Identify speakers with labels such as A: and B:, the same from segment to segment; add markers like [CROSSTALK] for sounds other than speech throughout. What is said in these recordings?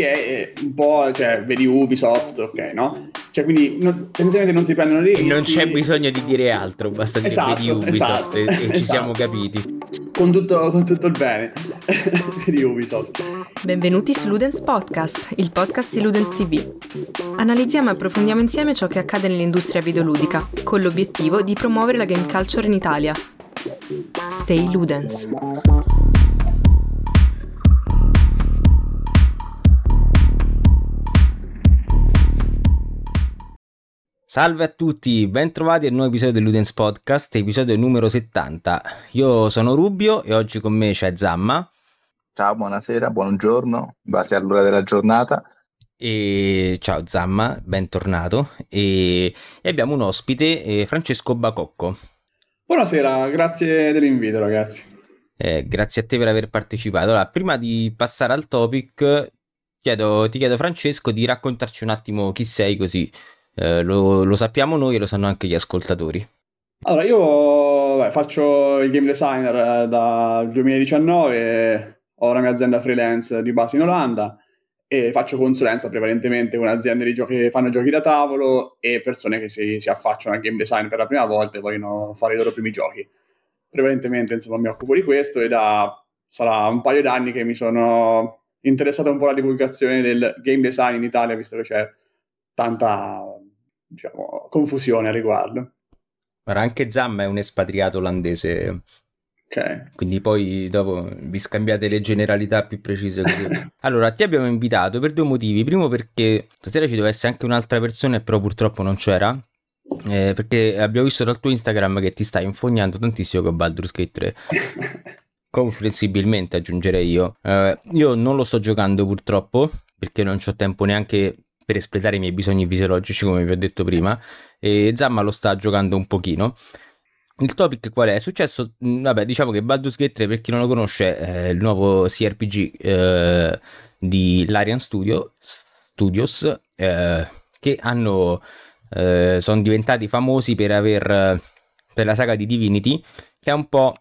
A: che è un po', cioè, vedi Ubisoft, ok, no? Cioè, quindi non, tendenzialmente non si prendono dei rischi.
B: Non c'è bisogno di dire altro, basta dire
A: Esatto,
B: vedi Ubisoft
A: esatto,
B: e, e ci
A: esatto.
B: siamo capiti.
A: Con tutto, con tutto il bene [LAUGHS] di Ubisoft.
C: Benvenuti su Ludens Podcast, il podcast di Ludens TV. Analizziamo e approfondiamo insieme ciò che accade nell'industria videoludica, con l'obiettivo di promuovere la game culture in Italia. Stay Ludens.
B: Salve a tutti, bentrovati al nuovo episodio del Ludens Podcast, episodio numero 70. Io sono Rubio e oggi con me c'è Zamma
D: Ciao, buonasera, buongiorno, in base all'ora della giornata.
B: e ciao Zamma, bentornato e, e abbiamo un ospite, eh, Francesco Bacocco.
A: Buonasera, grazie dell'invito, ragazzi.
B: Eh, grazie a te per aver partecipato. Allora, prima di passare al topic, chiedo- ti chiedo Francesco di raccontarci un attimo chi sei così eh, lo, lo sappiamo noi e lo sanno anche gli ascoltatori.
A: Allora, io beh, faccio il game designer eh, dal 2019, ho la mia azienda freelance di base in Olanda e faccio consulenza prevalentemente con aziende giochi che fanno giochi da tavolo e persone che si, si affacciano al game design per la prima volta e vogliono fare i loro primi giochi. Prevalentemente, insomma, mi occupo di questo e da sarà un paio d'anni che mi sono interessato un po' alla divulgazione del game design in Italia, visto che c'è tanta, diciamo, confusione a riguardo.
B: Guarda, anche Zamma è un espatriato olandese,
A: Ok.
B: quindi poi dopo vi scambiate le generalità più precise. [LAUGHS] allora, ti abbiamo invitato per due motivi. Primo perché stasera ci deve essere anche un'altra persona, però purtroppo non c'era. eh, perché abbiamo visto dal tuo Instagram che ti stai infognando tantissimo con Baldur's Gate 3. [LAUGHS] Comprensibilmente aggiungerei io. Eh, io non lo sto giocando purtroppo perché non ho tempo neanche per espletare i miei bisogni fisiologici come vi ho detto prima e Zamma lo sta giocando un pochino. Il topic qual è? È successo, mh, vabbè diciamo che Baldur's Gate 3 per chi non lo conosce è il nuovo CRPG eh, di Larian Studio, Studios eh, che hanno, eh, sono diventati famosi per aver, per la saga di Divinity che è un po'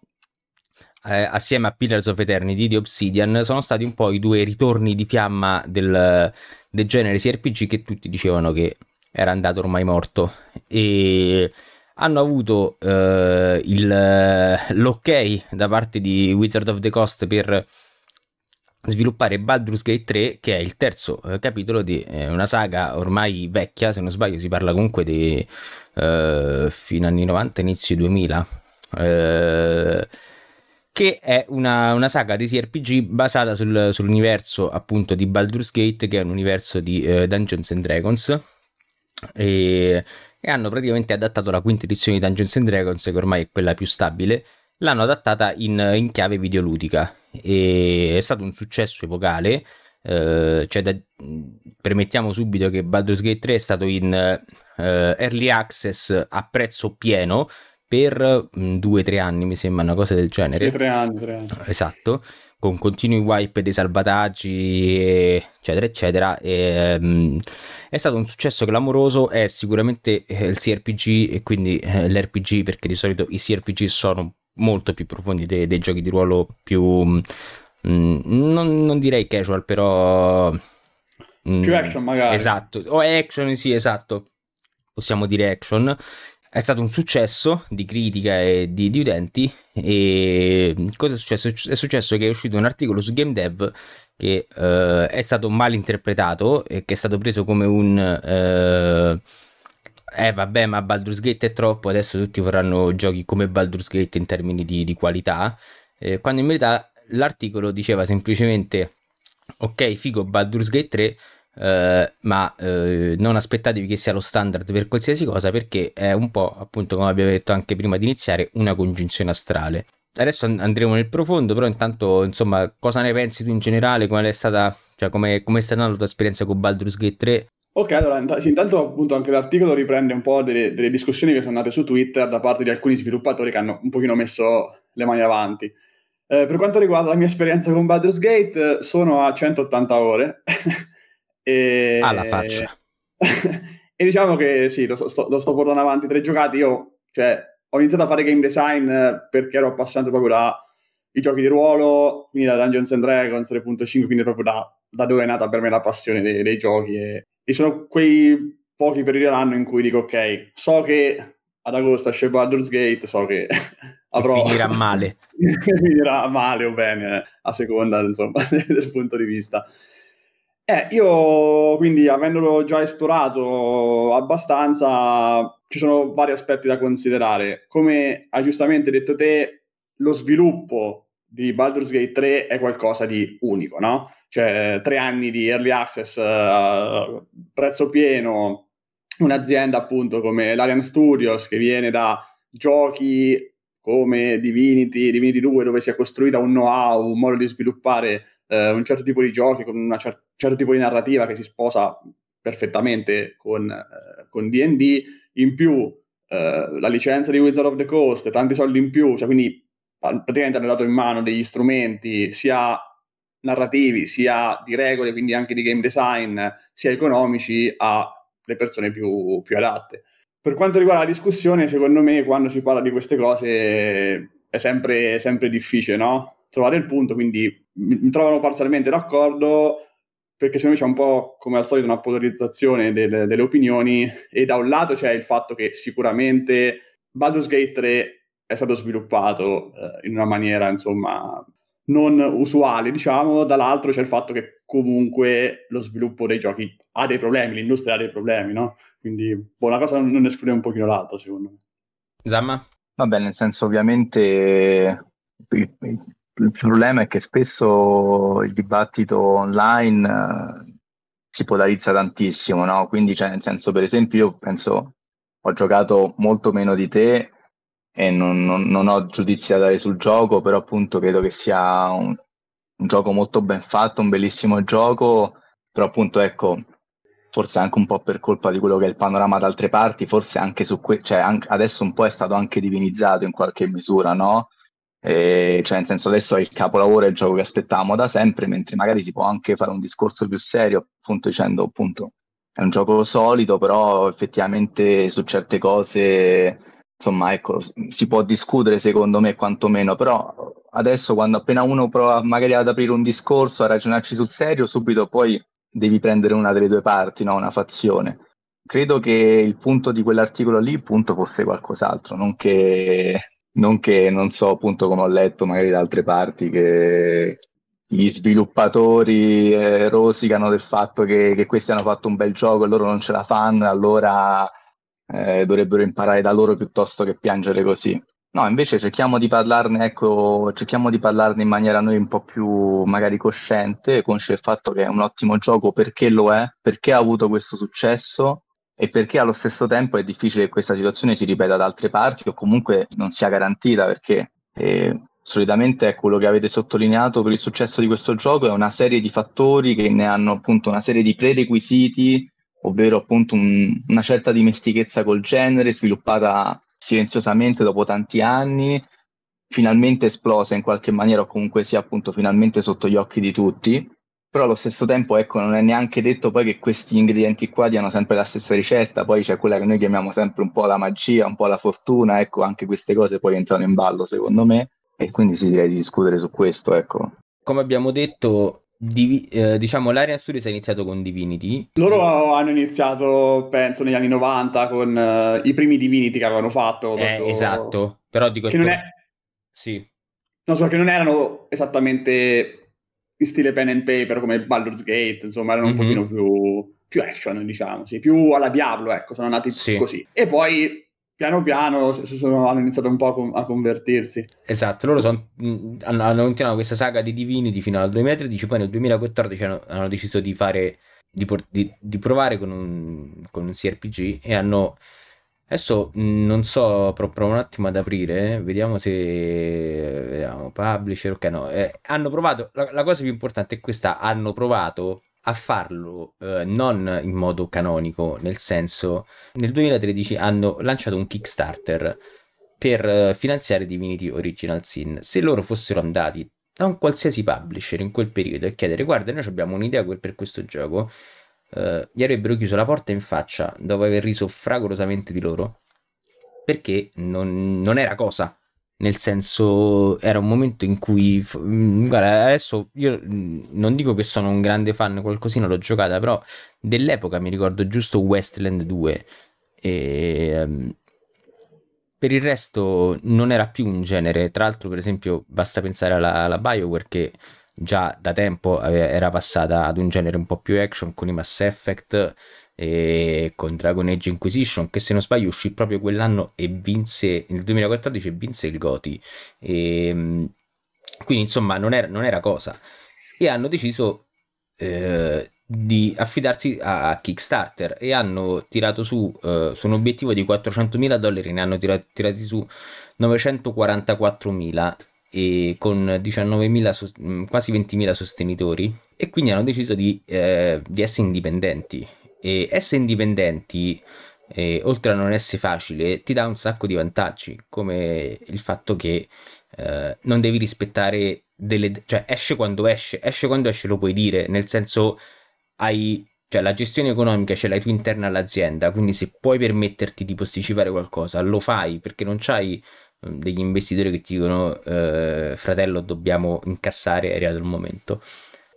B: eh, assieme a Pillars of Eternity di Obsidian sono stati un po' i due ritorni di fiamma del, del genere CRPG che tutti dicevano che era andato ormai morto. E hanno avuto eh, il- l'ok da parte di Wizard of the Coast per sviluppare Baldur's Gate 3 che è il terzo eh, capitolo di eh, una saga ormai vecchia se non sbaglio si parla comunque di eh, fino anni 90 inizio 2000 eh, che è una, una saga di CRPG basata sul- sull'universo appunto di Baldur's Gate che è un universo di eh, Dungeons and Dragons. E, e hanno praticamente adattato la quinta edizione di Dungeons and Dragons che ormai è quella più stabile. L'hanno adattata in, in chiave videoludica. E è stato un successo epocale. Eh, cioè da- permettiamo subito che Baldur's Gate 3 è stato in eh, early access a prezzo pieno per mm, due o tre anni mi sembra una cosa del genere
A: Sì, tre anni, tre anni.
B: Esatto, con continui wipe dei salvataggi, eccetera, eccetera. E, mm, è stato un successo clamoroso, è sicuramente eh, il CRPG e quindi eh, l'RPG, perché di solito i CRPG sono molto più profondi dei, dei giochi di ruolo più... mm, non, non direi casual, però...
A: Più action magari.
B: Esatto, o action, sì, esatto. Possiamo dire action. È stato un successo di critica e di, di utenti. E cosa è successo? È successo che è uscito un articolo su Game Dev che eh, è stato mal interpretato e che è stato preso come un. eh, eh vabbè, ma Baldur's Gate è troppo, adesso tutti vorranno giochi come Baldur's Gate in termini di, di qualità, eh, quando in verità l'articolo diceva semplicemente ok, figo Baldur's Gate 3, eh, ma eh, non aspettatevi che sia lo standard per qualsiasi cosa perché è un po', appunto, come abbiamo detto anche prima di iniziare, una congiunzione astrale. Adesso and- andremo nel profondo, però intanto, insomma, cosa ne pensi tu in generale? Qual è stata, cioè, come è stata la tua esperienza con Baldur's Gate 3?
A: Ok, allora, intanto appunto anche l'articolo riprende un po' delle, delle discussioni che sono nate su Twitter da parte di alcuni sviluppatori che hanno un pochino messo le mani avanti. Eh, per quanto riguarda la mia esperienza con Baldur's Gate, eh, sono a 180 ore. [LAUGHS] e...
B: Alla faccia. [LAUGHS]
A: e diciamo che sì, lo, sto- lo sto portando avanti tre giocati. Io, cioè, ho iniziato a fare game design eh, perché ero appassionato proprio da i giochi di ruolo, quindi da Dungeons and Dragons 3.5, quindi proprio da da dove è nata per me la passione dei, dei giochi e, e, sono quei pochi periodi dell'anno in cui dico ok, so che ad agosto esce Baldur's Gate, so che [LAUGHS] avrò...
B: finirà male. [LAUGHS]
A: finirà male o bene, a seconda insomma del punto di vista. Eh, io quindi avendolo già esplorato abbastanza, ci sono vari aspetti da considerare. Come hai giustamente detto te, lo sviluppo di Baldur's Gate 3 è qualcosa di unico, no? Cioè, tre anni di early access, uh, prezzo pieno, un'azienda appunto come l'Arian Studios che viene da giochi come Divinity, Divinity 2, dove si è costruita un know-how, un modo di sviluppare eh, un certo tipo di giochi, con un cer- certo tipo di narrativa che si sposa perfettamente con, eh, con D&D, in più eh, la licenza di Wizard of the Coast, tanti soldi in più, cioè quindi praticamente hanno dato in mano degli strumenti sia narrativi, sia di regole, quindi anche di game design, sia economici alle persone più, più adatte. Per quanto riguarda la discussione, secondo me quando si parla di queste cose è sempre, sempre difficile, no? trovare il punto, quindi mi trovano parzialmente d'accordo perché secondo me c'è un po' come al solito una polarizzazione delle, delle opinioni e da un lato c'è il fatto che sicuramente Baldur's Gate 3 è stato sviluppato eh, in una maniera insomma non usuale diciamo, dall'altro c'è il fatto che comunque lo sviluppo dei giochi ha dei problemi, l'industria ha dei problemi, no? Quindi boh, una cosa non esclude un pochino l'altra secondo me.
B: Zamma?
D: Vabbè, nel senso ovviamente il problema è che spesso il dibattito online uh, si polarizza tantissimo, no? Quindi, cioè, nel senso, per esempio, io penso ho giocato molto meno di te e non, non, non ho giudizi da dare sul gioco, però appunto credo che sia un, un gioco molto ben fatto, un bellissimo gioco, però appunto ecco, forse anche un po' per colpa di quello che è il panorama da altre parti, forse anche su que- cioè anche, adesso un po' è stato anche divinizzato in qualche misura, no? E, cioè, nel senso, adesso è il capolavoro, è il gioco che aspettavamo da sempre, mentre magari si può anche fare un discorso più serio, appunto dicendo appunto è un gioco solido, però effettivamente su certe cose, insomma, ecco, si può discutere secondo me quantomeno, però adesso quando appena uno prova magari ad aprire un discorso, a ragionarci sul serio, subito poi devi prendere una delle due parti, no? una fazione. Credo che il punto di quell'articolo lì, appunto, fosse qualcos'altro, non che non che non so appunto come ho letto magari da altre parti che gli sviluppatori eh, rosicano del fatto che, che, questi hanno fatto un bel gioco e loro non ce la fanno, allora eh, dovrebbero imparare da loro piuttosto che piangere così. No, invece cerchiamo di parlarne, ecco, cerchiamo di parlarne in maniera noi un po' più magari cosciente, consci del fatto che è un ottimo gioco perché lo è, perché ha avuto questo successo e perché allo stesso tempo è difficile che questa situazione si ripeta da altre parti o comunque non sia garantita perché eh, solitamente è quello che avete sottolineato per il successo di questo gioco è una serie di fattori che ne hanno appunto una serie di prerequisiti ovvero appunto un, una certa dimestichezza col genere sviluppata silenziosamente dopo tanti anni finalmente esplosa in qualche maniera o comunque sia appunto finalmente sotto gli occhi di tutti però allo stesso tempo ecco non è neanche detto poi che questi ingredienti qua diano sempre la stessa ricetta. Poi c'è quella che noi chiamiamo sempre un po' la magia un po' la fortuna. Ecco anche queste cose poi entrano in ballo secondo me. E quindi si direi di discutere su questo ecco.
B: Come abbiamo detto Divi- eh, diciamo l'Arian Studios ha iniziato con Divinity.
A: Loro hanno iniziato penso negli anni 90 con uh, i primi Divinity che avevano fatto
B: eh, proprio... esatto. Però dico
A: che non è
B: sì.
A: Non so che non erano esattamente in stile pen and paper come Baldur's Gate, insomma, erano mm-hmm. un mhm. pochino più, più action, diciamo, sì, più alla Diablo, ecco, sono nati sì. così. E poi piano piano sono, hanno iniziato un po' a, convertirsi.
B: Esatto, loro son, hanno, hanno, continuato questa saga di Divinity fino al 2013, poi nel 2014 hanno, hanno deciso di fare di, di, di, provare con un, con un CRPG e hanno Adesso mm, non so, provo un attimo ad aprire, vediamo se vediamo, publisher, ok no, eh, hanno provato, la, la, cosa più importante è questa, hanno provato a farlo eh, non in modo canonico, nel senso nel 2013 hanno lanciato un Kickstarter per eh, finanziare Divinity Original Sin. Se loro fossero andati da un qualsiasi publisher in quel periodo e chiedere guarda noi abbiamo un'idea per questo gioco, eh, gli avrebbero chiuso la porta in faccia dopo aver riso fragorosamente di loro. Perché non, non era cosa. Nel senso era un momento in cui mm, guarda adesso io mm, non dico che sono un grande fan qualcosina l'ho giocata però dell'epoca mi ricordo giusto Westland 2 e um, per il resto non era più un genere. Tra l'altro per esempio basta pensare alla, alla Bioware che già da tempo era passata ad un genere un po' più action con i Mass Effect e con Dragon Age Inquisition che se non sbaglio uscì proprio quell'anno e vinse nel 2014 vinse il Goti. E, ehm, quindi insomma non era, non era, cosa. E hanno deciso eh, di affidarsi a, Kickstarter e hanno tirato su, eh, su un obiettivo di 400.000 dollari ne hanno tirati, tirati su 944.000 e con 19.000 quasi 20.000 sostenitori e quindi hanno deciso di, eh, di essere indipendenti. E essere indipendenti, eh, oltre a non essere facile, ti dà un sacco di vantaggi, come il fatto che eh, non devi rispettare delle... cioè esce quando esce, esce quando esce lo puoi dire, nel senso hai... Cioè la gestione economica ce l'hai tu interna all'azienda, quindi se puoi permetterti di posticipare qualcosa, lo fai perché non c'hai degli investitori che ti dicono eh, fratello dobbiamo incassare, è arrivato il momento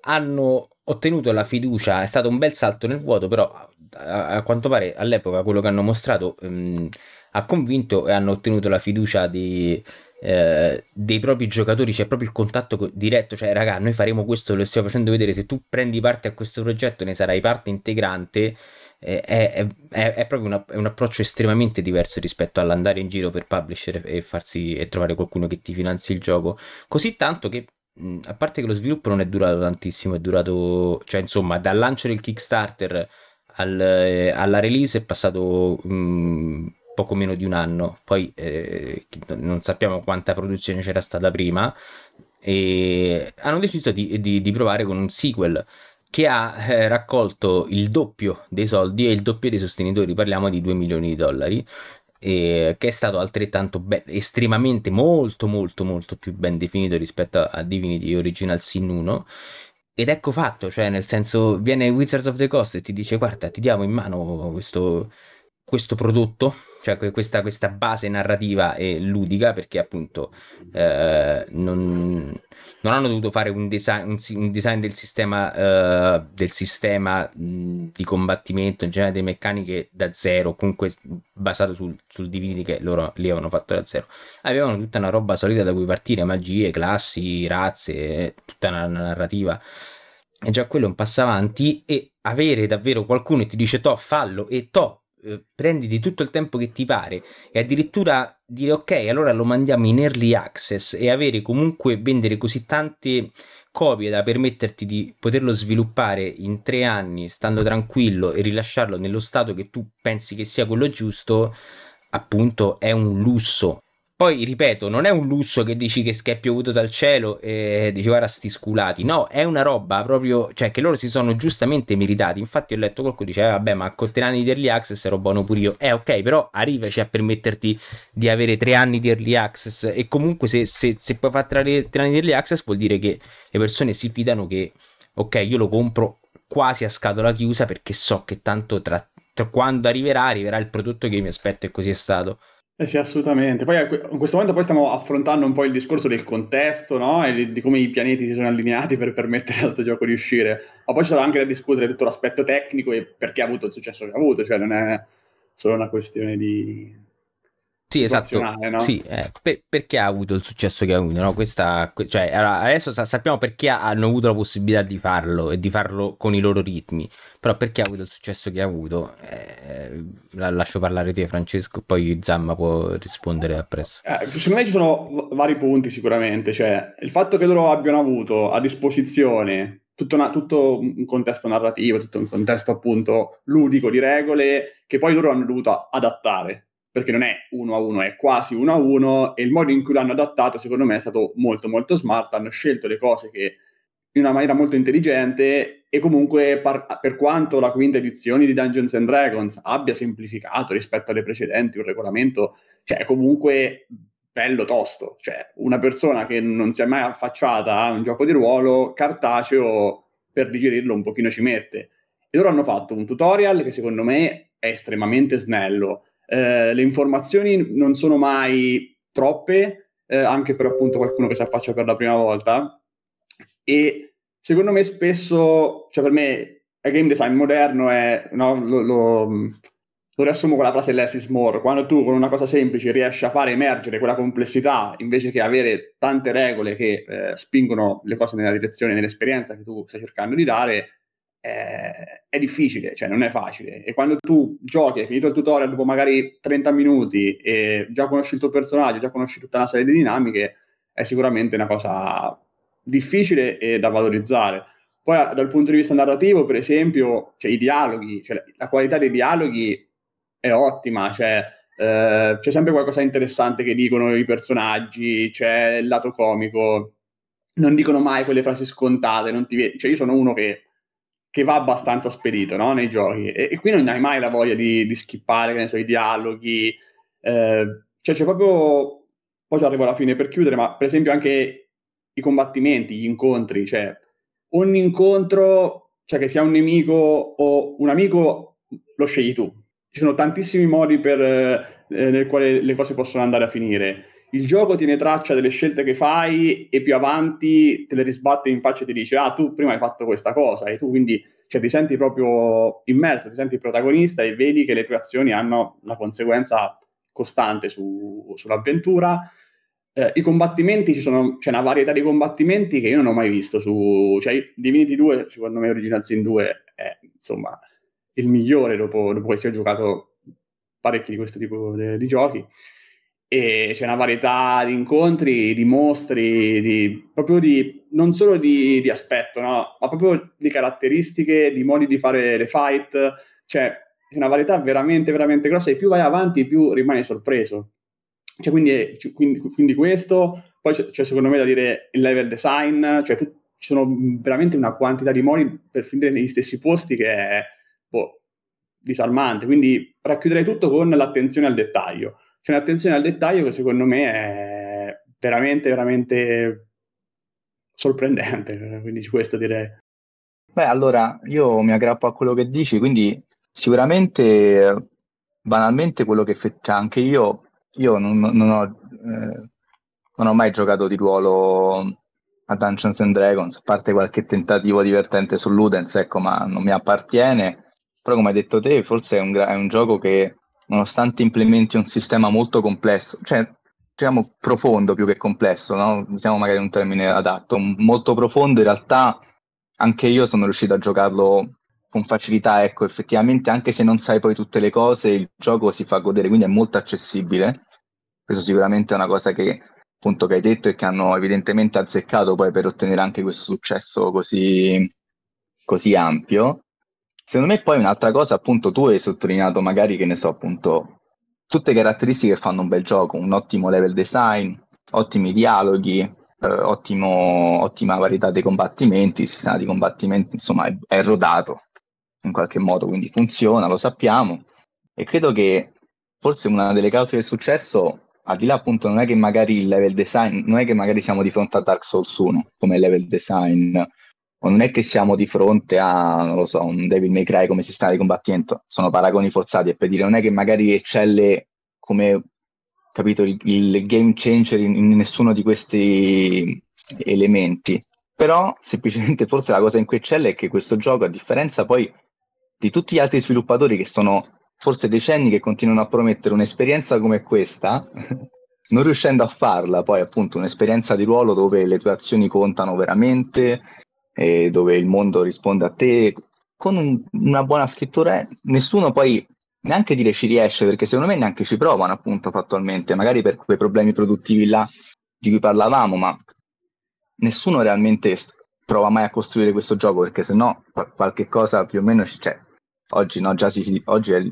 B: hanno ottenuto la fiducia, è stato un bel salto nel vuoto, però a, a quanto pare all'epoca quello che hanno mostrato ehm, ha convinto e hanno ottenuto la fiducia di, eh, dei propri giocatori, c'è proprio il contatto diretto, cioè raga noi faremo questo, lo stiamo facendo vedere, se tu prendi parte a questo progetto ne sarai parte integrante. È, è, è, proprio una, un approccio estremamente diverso rispetto all'andare in giro per publisher e, farsi, e trovare qualcuno che ti finanzi il gioco. Così tanto che a parte che lo sviluppo non è durato tantissimo, è durato, cioè insomma, dal lancio del Kickstarter al, eh, alla release è passato mh, poco meno di un anno. Poi eh, non sappiamo quanta produzione c'era stata prima. E hanno deciso di, di, di provare con un sequel che ha eh, raccolto il doppio dei soldi e il doppio dei sostenitori, parliamo di 2 milioni di dollari, e che è stato altrettanto ben, estremamente molto molto molto più ben definito rispetto a Divinity Original Sin 1 ed ecco fatto, cioè nel senso viene Wizards of the Coast e ti dice guarda ti diamo in mano questo, questo prodotto, cioè questa, questa, base narrativa e ludica, perché appunto eh, non, non, hanno dovuto fare un design, un, un design del sistema, eh, del sistema mh, di combattimento, in generale delle meccaniche da zero, comunque basato sul, sul Divinity che loro lì avevano fatto da zero. Avevano tutta una roba solida da cui partire, magie, classi, razze, tutta una, una narrativa e già quello è un passo avanti e avere davvero qualcuno che ti dice to fallo e to eh, prenditi tutto il tempo che ti pare e addirittura dire ok allora lo mandiamo in early access e avere comunque vendere così tante copie da permetterti di poterlo sviluppare in tre anni stando tranquillo e rilasciarlo nello stato che tu pensi che sia quello giusto appunto è un lusso poi, ripeto, non è un lusso che dici che è piovuto dal cielo e dici guarda sti sculati. No, è una roba proprio, cioè che loro si sono giustamente meritati. Infatti ho letto qualcuno che dice, eh, vabbè, ma con tre anni di early access ero buono pure io. Eh, ok, però arrivaci a permetterti di avere tre anni di early access e comunque se, se, se puoi fare tre, tre anni di early access vuol dire che le persone si fidano che, ok, io lo compro quasi a scatola chiusa perché so che tanto tra, tra quando arriverà, arriverà il prodotto che mi aspetto e così è stato.
A: Eh sì, assolutamente. Poi in questo momento poi stiamo affrontando un po' il discorso del contesto, no? E di, di come i pianeti si sono allineati per permettere a questo gioco di uscire. Ma poi sarà anche da discutere tutto l'aspetto tecnico e perché ha avuto il successo che ha avuto, cioè non è solo una questione di,
B: sì, esatto. No? Sì, eh, per, perché ha avuto il successo che ha avuto? No? Questa, cioè, allora, adesso sa, sappiamo perché hanno avuto la possibilità di farlo e di farlo con i loro ritmi, però perché ha avuto il successo che ha avuto? Eh, la lascio parlare te, Francesco, poi Zamma può rispondere appresso.
A: Eh, secondo me ci sono vari punti sicuramente, cioè il fatto che loro abbiano avuto a disposizione tutto, una, tutto, un contesto narrativo, tutto un contesto appunto ludico di regole che poi loro hanno dovuto adattare perché non è uno a uno, è quasi uno a uno e il modo in cui l'hanno adattato secondo me è stato molto molto smart, hanno scelto le cose che in una maniera molto intelligente e comunque par- per quanto la quinta edizione di Dungeons and Dragons abbia semplificato rispetto alle precedenti un regolamento, cioè comunque bello tosto, cioè una persona che non si è mai affacciata a un gioco di ruolo cartaceo per digerirlo un pochino ci mette. E loro hanno fatto un tutorial che secondo me è estremamente snello, eh, le informazioni non sono mai troppe, eh, anche per appunto qualcuno che si affaccia per la prima volta. E secondo me spesso, cioè per me, il game design moderno è, no, lo, lo, lo riassumo con la frase less is more. Quando tu con una cosa semplice riesci a fare emergere quella complessità invece che avere tante regole che eh, spingono le cose nella direzione, nell'esperienza che tu stai cercando di dare, eh, è difficile, cioè non è facile. E quando tu giochi, hai finito il tutorial dopo magari 30 minuti e già conosci il tuo personaggio, già conosci tutta una serie di dinamiche, è sicuramente una cosa difficile e da valorizzare. Poi dal punto di vista narrativo, per esempio, cioè, i dialoghi, cioè, la qualità dei dialoghi è ottima, cioè, eh, c'è sempre qualcosa di interessante che dicono i personaggi, c'è il lato comico, non dicono mai quelle frasi scontate, non ti... cioè io sono uno che che va abbastanza spedito no? nei giochi. E, e, qui non hai mai la voglia di, di skippare, che ne so, i dialoghi. Eh, cioè c'è proprio... Poi ci arrivo alla fine per chiudere, ma per esempio anche i combattimenti, gli incontri, cioè ogni incontro, cioè che sia un nemico o un amico, lo scegli tu. Ci sono tantissimi modi per, eh, nel quale le cose possono andare a finire il gioco tiene traccia delle scelte che fai e più avanti te le risbatte in faccia e ti dice ah tu prima hai fatto questa cosa e tu quindi cioè, ti senti proprio immerso, ti senti protagonista e vedi che le tue azioni hanno una conseguenza costante su, sull'avventura. Eh, I combattimenti, sono, c'è una varietà di combattimenti che io non ho mai visto su... Cioè, Divinity 2, secondo me Original Sin 2 è, insomma, il migliore dopo, dopo che si è giocato parecchi di questo tipo di, di giochi e c'è una varietà di incontri, di mostri, di, proprio di, non solo di, di, aspetto, no? ma proprio di caratteristiche, di modi di fare le fight, cioè c'è una varietà veramente, veramente grossa e più vai avanti più rimani sorpreso. Cioè, quindi, quindi, quindi, questo, poi c'è, c'è, secondo me da dire il level design, cioè tu, ci sono veramente una quantità di modi per finire negli stessi posti che è boh, disarmante, quindi racchiuderei tutto con l'attenzione al dettaglio c'è un'attenzione al dettaglio che secondo me è veramente, veramente sorprendente, [LAUGHS] quindi questo direi.
D: Beh, allora io mi aggrappo a quello che dici, quindi sicuramente, banalmente, quello che faccio anche io, io non, non, ho, eh, non ho mai giocato di ruolo a Dungeons and Dragons, a parte qualche tentativo divertente su Ludens, ecco, ma non mi appartiene. Però come hai detto te, forse è un, è un gioco che nonostante implementi un sistema molto complesso, cioè diciamo profondo più che complesso, no? usiamo magari un termine adatto, molto profondo, in realtà anche io sono riuscito a giocarlo con facilità, ecco, effettivamente anche se non sai poi tutte le cose, il gioco si fa godere, quindi è molto accessibile. Questo sicuramente è una cosa che appunto che hai detto e che hanno evidentemente azzeccato poi per ottenere anche questo successo così, così ampio. Secondo me poi un'altra cosa, appunto, tu hai sottolineato magari, che ne so, appunto, tutte caratteristiche che fanno un bel gioco, un ottimo level design, ottimi dialoghi, eh, ottimo, ottima varietà dei combattimenti, il sistema di combattimento, insomma, è, è rodato in qualche modo, quindi funziona, lo sappiamo. E credo che forse una delle cause del successo, al di là appunto, non è che magari il level design, non è che magari siamo di fronte a Dark Souls 1 come level design non è che siamo di fronte a, non lo so, un Devil May Cry come sistema di combattimento, sono paragoni forzati e per dire non è che magari eccelle come, capito, il, il game changer in, in, nessuno di questi elementi, però semplicemente forse la cosa in cui eccelle è che questo gioco, a differenza poi di tutti gli altri sviluppatori che sono forse decenni che continuano a promettere un'esperienza come questa, [LAUGHS] non riuscendo a farla, poi appunto un'esperienza di ruolo dove le tue azioni contano veramente, eh, dove il mondo risponde a te con un, una buona scrittura, eh, nessuno poi neanche dire ci riesce, perché secondo me neanche ci provano appunto fattualmente, magari per quei problemi produttivi là di cui parlavamo, ma nessuno realmente prova mai a costruire questo gioco, perché se no qualche cosa più o meno c'è. Oggi, no, già si, oggi è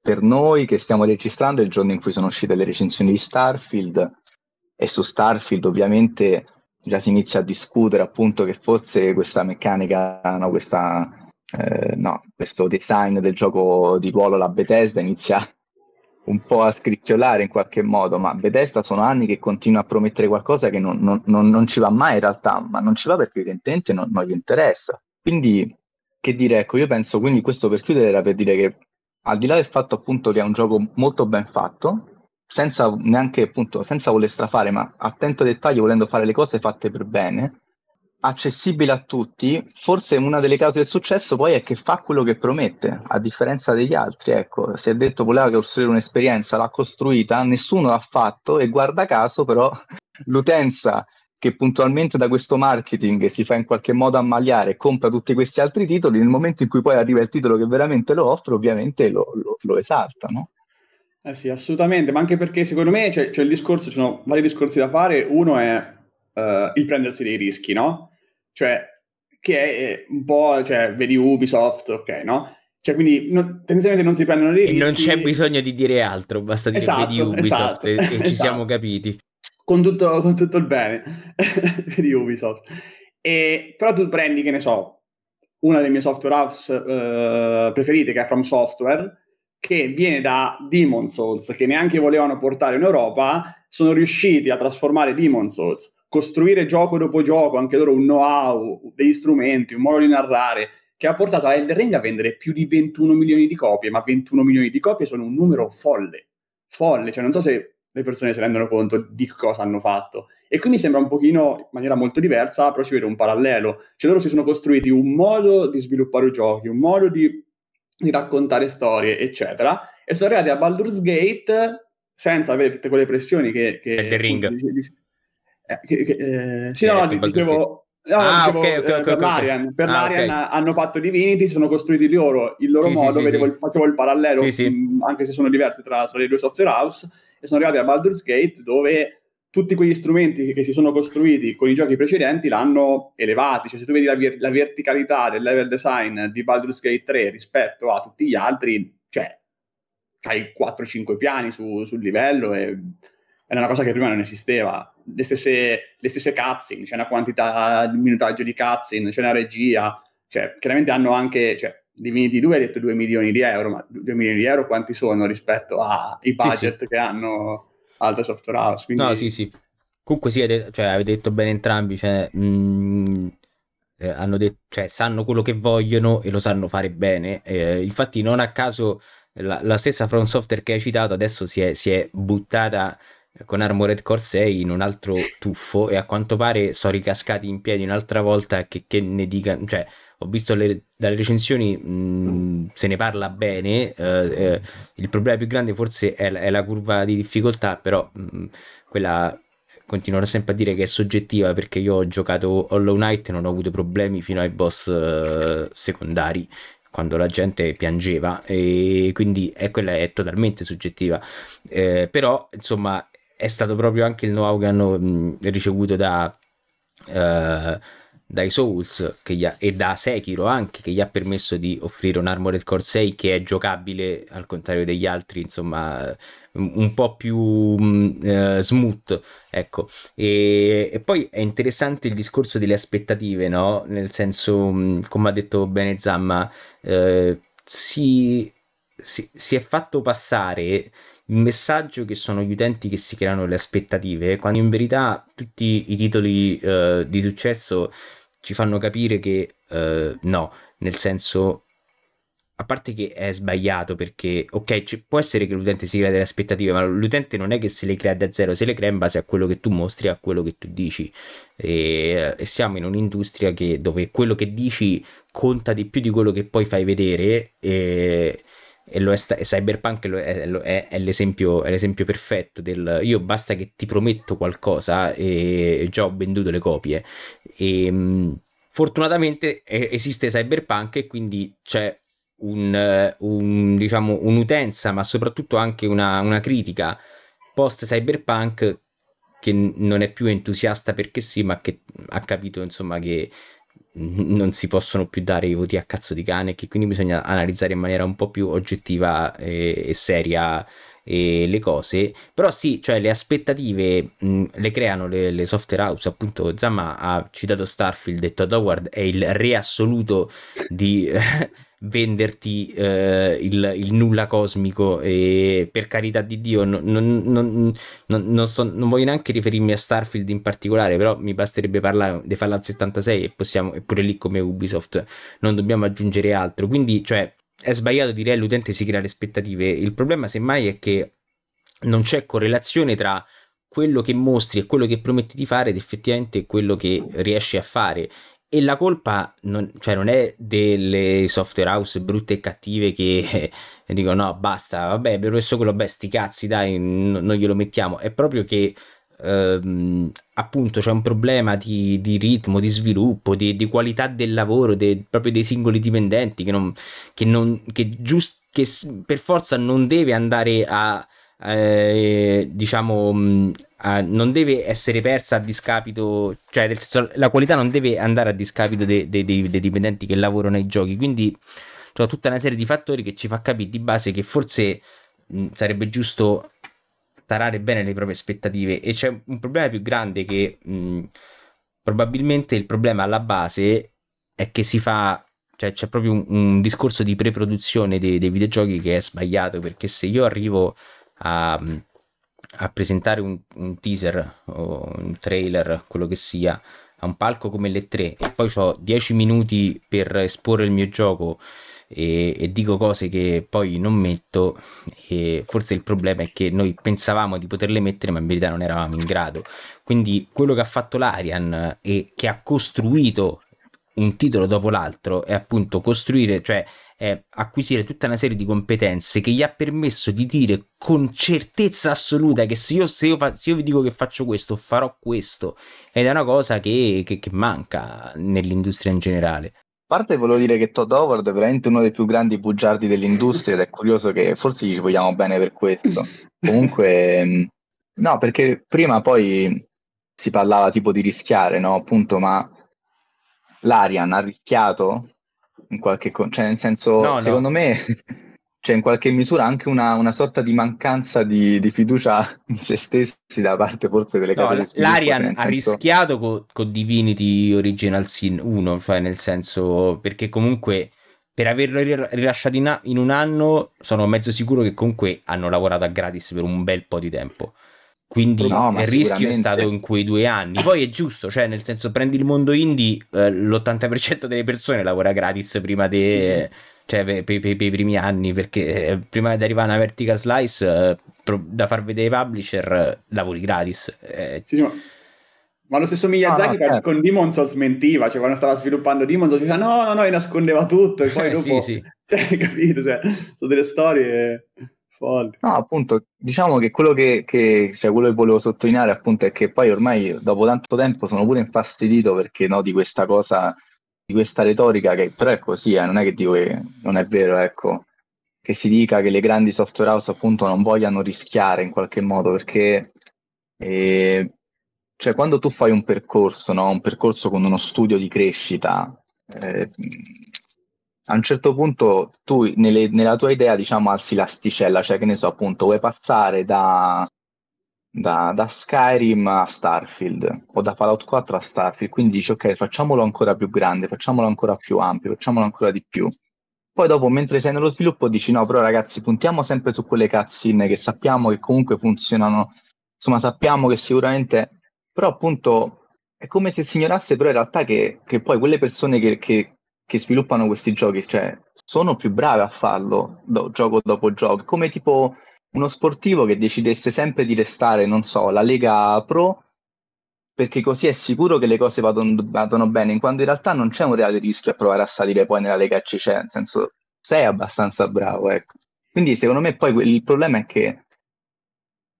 D: per noi che stiamo registrando il giorno in cui sono uscite le recensioni di Starfield e su Starfield ovviamente già si inizia a discutere appunto che forse questa meccanica, no, questa, eh, no, questo design del gioco di ruolo, la Bethesda, inizia un po' a scricchiolare in qualche modo, ma Bethesda sono anni che continua a promettere qualcosa che non, non, non, non ci va mai in realtà, ma non ci va perché evidentemente non, gli interessa. Quindi, che dire, ecco, io penso, quindi questo per chiudere era per dire che al di là del fatto appunto che è un gioco molto ben fatto, senza neanche appunto, senza voler strafare, ma attento ai dettagli, volendo fare le cose fatte per bene, accessibile a tutti, forse una delle cause del successo poi è che fa quello che promette, a differenza degli altri. Ecco, si è detto voleva costruire un'esperienza, l'ha costruita, nessuno l'ha fatto e guarda caso però [LAUGHS] l'utenza che puntualmente da questo marketing si fa in qualche modo ammaliare e compra tutti questi altri titoli, nel momento in cui poi arriva il titolo che veramente lo offre, ovviamente lo, lo, lo esalta, no?
A: Eh sì, assolutamente, ma anche perché secondo me c'è, c'è il discorso, ci sono vari discorsi da fare, uno è uh, il prendersi dei rischi, no? Cioè, che è un po', cioè, vedi Ubisoft, ok, no? Cioè, quindi no, tendenzialmente non si prendono dei
B: e
A: rischi.
B: non c'è bisogno di dire altro, basta dire
A: Esatto,
B: vedi Ubisoft
A: esatto,
B: e, e ci
A: esatto.
B: siamo capiti.
A: con tutto, con tutto il bene [LAUGHS] di Ubisoft. E, però tu prendi, che ne so, una delle mie software house eh, preferite, che è From Software, che viene da Demon Souls, che neanche volevano portare in Europa, sono riusciti a trasformare Demon Souls, costruire gioco dopo gioco, anche loro un know-how, degli strumenti, un modo di narrare, che ha portato a Elden Ring a vendere più di 21 milioni di copie, ma 21 milioni di copie sono un numero folle, folle, cioè non so se le persone si rendono conto di cosa hanno fatto. E qui mi sembra un pochino, in maniera molto diversa, però ci vedo un parallelo. Cioè loro si sono costruiti un modo di sviluppare giochi, un modo di, di raccontare storie, eccetera, e sono arrivati a Baldur's Gate senza avere tutte quelle pressioni che... che
B: Elden Ring.
A: dice- dice- eh, che- che- eh, sì, no,
B: Baldur's
A: dicevo... no,
B: Ah,
A: dicevo,
B: ok, ok,
A: eh,
B: ok,
A: per l'Arian, per
B: Ah,
A: l'Arian hanno fatto Divinity, si sono costruiti loro il loro
B: Sì,
A: modo,
B: sì,
A: vedevo
B: sì.
A: facevo il parallelo, mh, anche se sono diverse tra, tra le due software house, e sono arrivati a Baldur's Gate dove tutti quegli strumenti che, si sono costruiti con i giochi precedenti l'hanno elevati, cioè se tu vedi la, ver- la verticalità del level design di Baldur's Gate 3 rispetto a tutti gli altri, cioè hai 4-5 piani su- sul livello e è una cosa che prima non esisteva. Le stesse, le stesse cutscene, c'è una quantità di minutaggio di cutscene, c'è una regia, cioè chiaramente hanno anche, cioè Divinity 2 hai detto 2 milioni di euro, ma 2 milioni di euro quanti sono rispetto ai budget che hanno altre software house? Quindi,
B: No, sì, sì. Comunque sì, avete, cioè, avete detto bene entrambi, cioè, mh, eh, hanno detto, cioè, sanno quello che vogliono e lo sanno fare bene. Eh, infatti non a caso la, la stessa From Software che hai citato adesso si è, si è buttata con Armored Core 6 in un altro tuffo e a quanto pare sono ricascati in piedi un'altra volta che, che ne dica, cioè ho visto le, dalle recensioni mh, se ne parla bene, eh, eh, il problema più grande forse è, è la curva di difficoltà, però mh, quella continuerò sempre a dire che è soggettiva perché io ho giocato Hollow Knight e non ho avuto problemi fino ai boss eh, secondari quando la gente piangeva e quindi è, quella è totalmente soggettiva. Eh, però insomma è stato proprio anche il know-how che hanno ricevuto da eh, dai Souls ha- e da Sekiro anche che gli ha permesso di offrire un Armored Core 6 che è giocabile al contrario degli altri insomma un po' più eh, smooth ecco. E, e poi è interessante il discorso delle aspettative no? Nel senso come ha detto bene Zamma eh, si, si, si è fatto passare il messaggio che sono gli utenti che si creano le aspettative, quando in verità tutti i titoli eh, di successo ci fanno capire che eh, no, nel senso, a parte che è sbagliato perché, ok, ci- può essere che l'utente si crea delle aspettative, ma l'utente non è che se le crea da zero, se le crea in base a quello che tu mostri, a quello che tu dici. E, e siamo in un'industria che, dove quello che dici conta di più di quello che poi fai vedere e, e lo è sta- Cyberpunk lo è, lo è- è l'esempio, è l'esempio perfetto del io basta che ti prometto qualcosa e già ho venduto le copie. E mh, fortunatamente eh, esiste Cyberpunk e quindi c'è un, un, diciamo, un'utenza ma soprattutto anche una, una critica post Cyberpunk che non è più entusiasta perché sì ma che ha capito insomma che non si possono più dare i voti a cazzo di cane, che quindi bisogna analizzare in maniera un po' più oggettiva e, e seria e le cose. Però sì, cioè le aspettative mh, le creano le, le software house. Appunto, Zamma ha citato Starfield, detto ad Howard è il re assoluto di [LAUGHS] venderti eh, il, il nulla cosmico e per carità di Dio non, non- non- sto- non voglio neanche riferirmi a Starfield in particolare, però mi basterebbe parlare di Fallout 76 e possiamo, eppure lì come Ubisoft non dobbiamo aggiungere altro. Quindi, cioè, è sbagliato dire all'utente si crea le aspettative. Il problema, semmai, è che non c'è correlazione tra quello che mostri e quello che prometti di fare ed effettivamente quello che riesci a fare. E la colpa non, cioè non è delle software house brutte e cattive che [LAUGHS] dicono no basta, vabbè abbiamo messo quello, beh sti cazzi dai, n- non glielo mettiamo, è proprio che ehm, appunto c'è un problema di, di ritmo, di sviluppo, di, di, qualità del lavoro, de, proprio dei singoli dipendenti che, non, che, non, che, giust, che per forza non deve andare a eh, diciamo a, non deve essere persa a discapito cioè nel senso, la qualità non deve andare a discapito dei, dei, dei, dei dipendenti che lavorano ai giochi. Quindi c'è tutta una serie di fattori che ci fa capire di base che forse mh, sarebbe giusto tarare bene le proprie aspettative. E c'è un problema più grande che mh, probabilmente il problema alla base è che si fa cioè c'è proprio un, un discorso di pre-produzione dei, dei, videogiochi che è sbagliato perché se io arrivo a, a presentare un, un, teaser o un trailer quello che sia a un palco come le 3 e poi ho 10 minuti per esporre il mio gioco e, e, dico cose che poi non metto e forse il problema è che noi pensavamo di poterle mettere ma in verità non eravamo in grado. Quindi quello che ha fatto l'Arian e che ha costruito un titolo dopo l'altro è appunto costruire cioè acquisire tutta una serie di competenze che gli ha permesso di dire con certezza assoluta che se io, se io, fa, se io vi dico che faccio questo farò questo ed è una cosa che, che, che manca nell'industria in generale
D: a parte volevo dire che Todd Howard è veramente uno dei più grandi bugiardi dell'industria ed è curioso che forse gli vogliamo bene per questo. [LAUGHS] Comunque, mm, no, perché prima poi si parlava tipo di rischiare, no? Appunto, ma l'Arian ha rischiato in qualche... Con- cioè, nel senso, no, secondo no. me [LAUGHS] c'è in qualche misura anche una, una sorta di mancanza di, di, fiducia [LAUGHS] in se stessi da parte forse delle case no,
B: sviluppo. L'Arian cioè, ha senso... rischiato con co Divinity Original Sin 1, cioè nel senso perché comunque per averlo rilasciato in, a- in, un anno sono mezzo sicuro che comunque hanno lavorato a gratis per un bel po' di tempo. Quindi no, il rischio è stato in quei due anni. Poi è giusto, cioè nel senso prendi il mondo indie, eh, l'80% delle persone lavora gratis prima di... De... Sì cioè per, per, per, i primi anni, perché eh, prima di arrivare a una vertical slice, eh, pro, da far vedere ai publisher, eh, lavori gratis. Eh.
A: Sì, sì, ma... ma... lo stesso Miyazaki no, no, con Demon Souls mentiva, cioè quando stava sviluppando Demon Souls diceva no, no, no, e nascondeva tutto, e poi [LAUGHS] dopo... sì, sì. [LAUGHS] Cioè, capito? Cioè, sono delle storie... Folli.
D: No, appunto, diciamo che quello che, che, cioè quello che volevo sottolineare appunto è che poi ormai dopo tanto tempo sono pure infastidito perché no, di questa cosa di questa retorica che però è così, eh, non è che dico che non è vero, ecco, che si dica che le grandi software house appunto non vogliano rischiare in qualche modo perché eh, cioè quando tu fai un percorso, no? un percorso con uno studio di crescita, eh, a un certo punto tu nelle, nella tua idea diciamo alzi l'asticella, cioè che ne so appunto vuoi passare da da, da, Skyrim a Starfield o da Fallout 4 a Starfield, quindi dici ok facciamolo ancora più grande, facciamolo ancora più ampio, facciamolo ancora di più. Poi dopo mentre sei nello sviluppo dici no però ragazzi puntiamo sempre su quelle cutscene che sappiamo che comunque funzionano, insomma sappiamo che sicuramente, però appunto è come se si ignorasse però in realtà che, che poi quelle persone che, che, che, sviluppano questi giochi, cioè sono più brave a farlo do, gioco dopo gioco, come tipo uno sportivo che decidesse sempre di restare, non so, la Lega Pro, perché così è sicuro che le cose vadano, vadano bene, quando in realtà non c'è un reale rischio a provare a salire poi nella Lega C, cioè, nel senso, sei abbastanza bravo, ecco. Quindi secondo me poi il problema è che,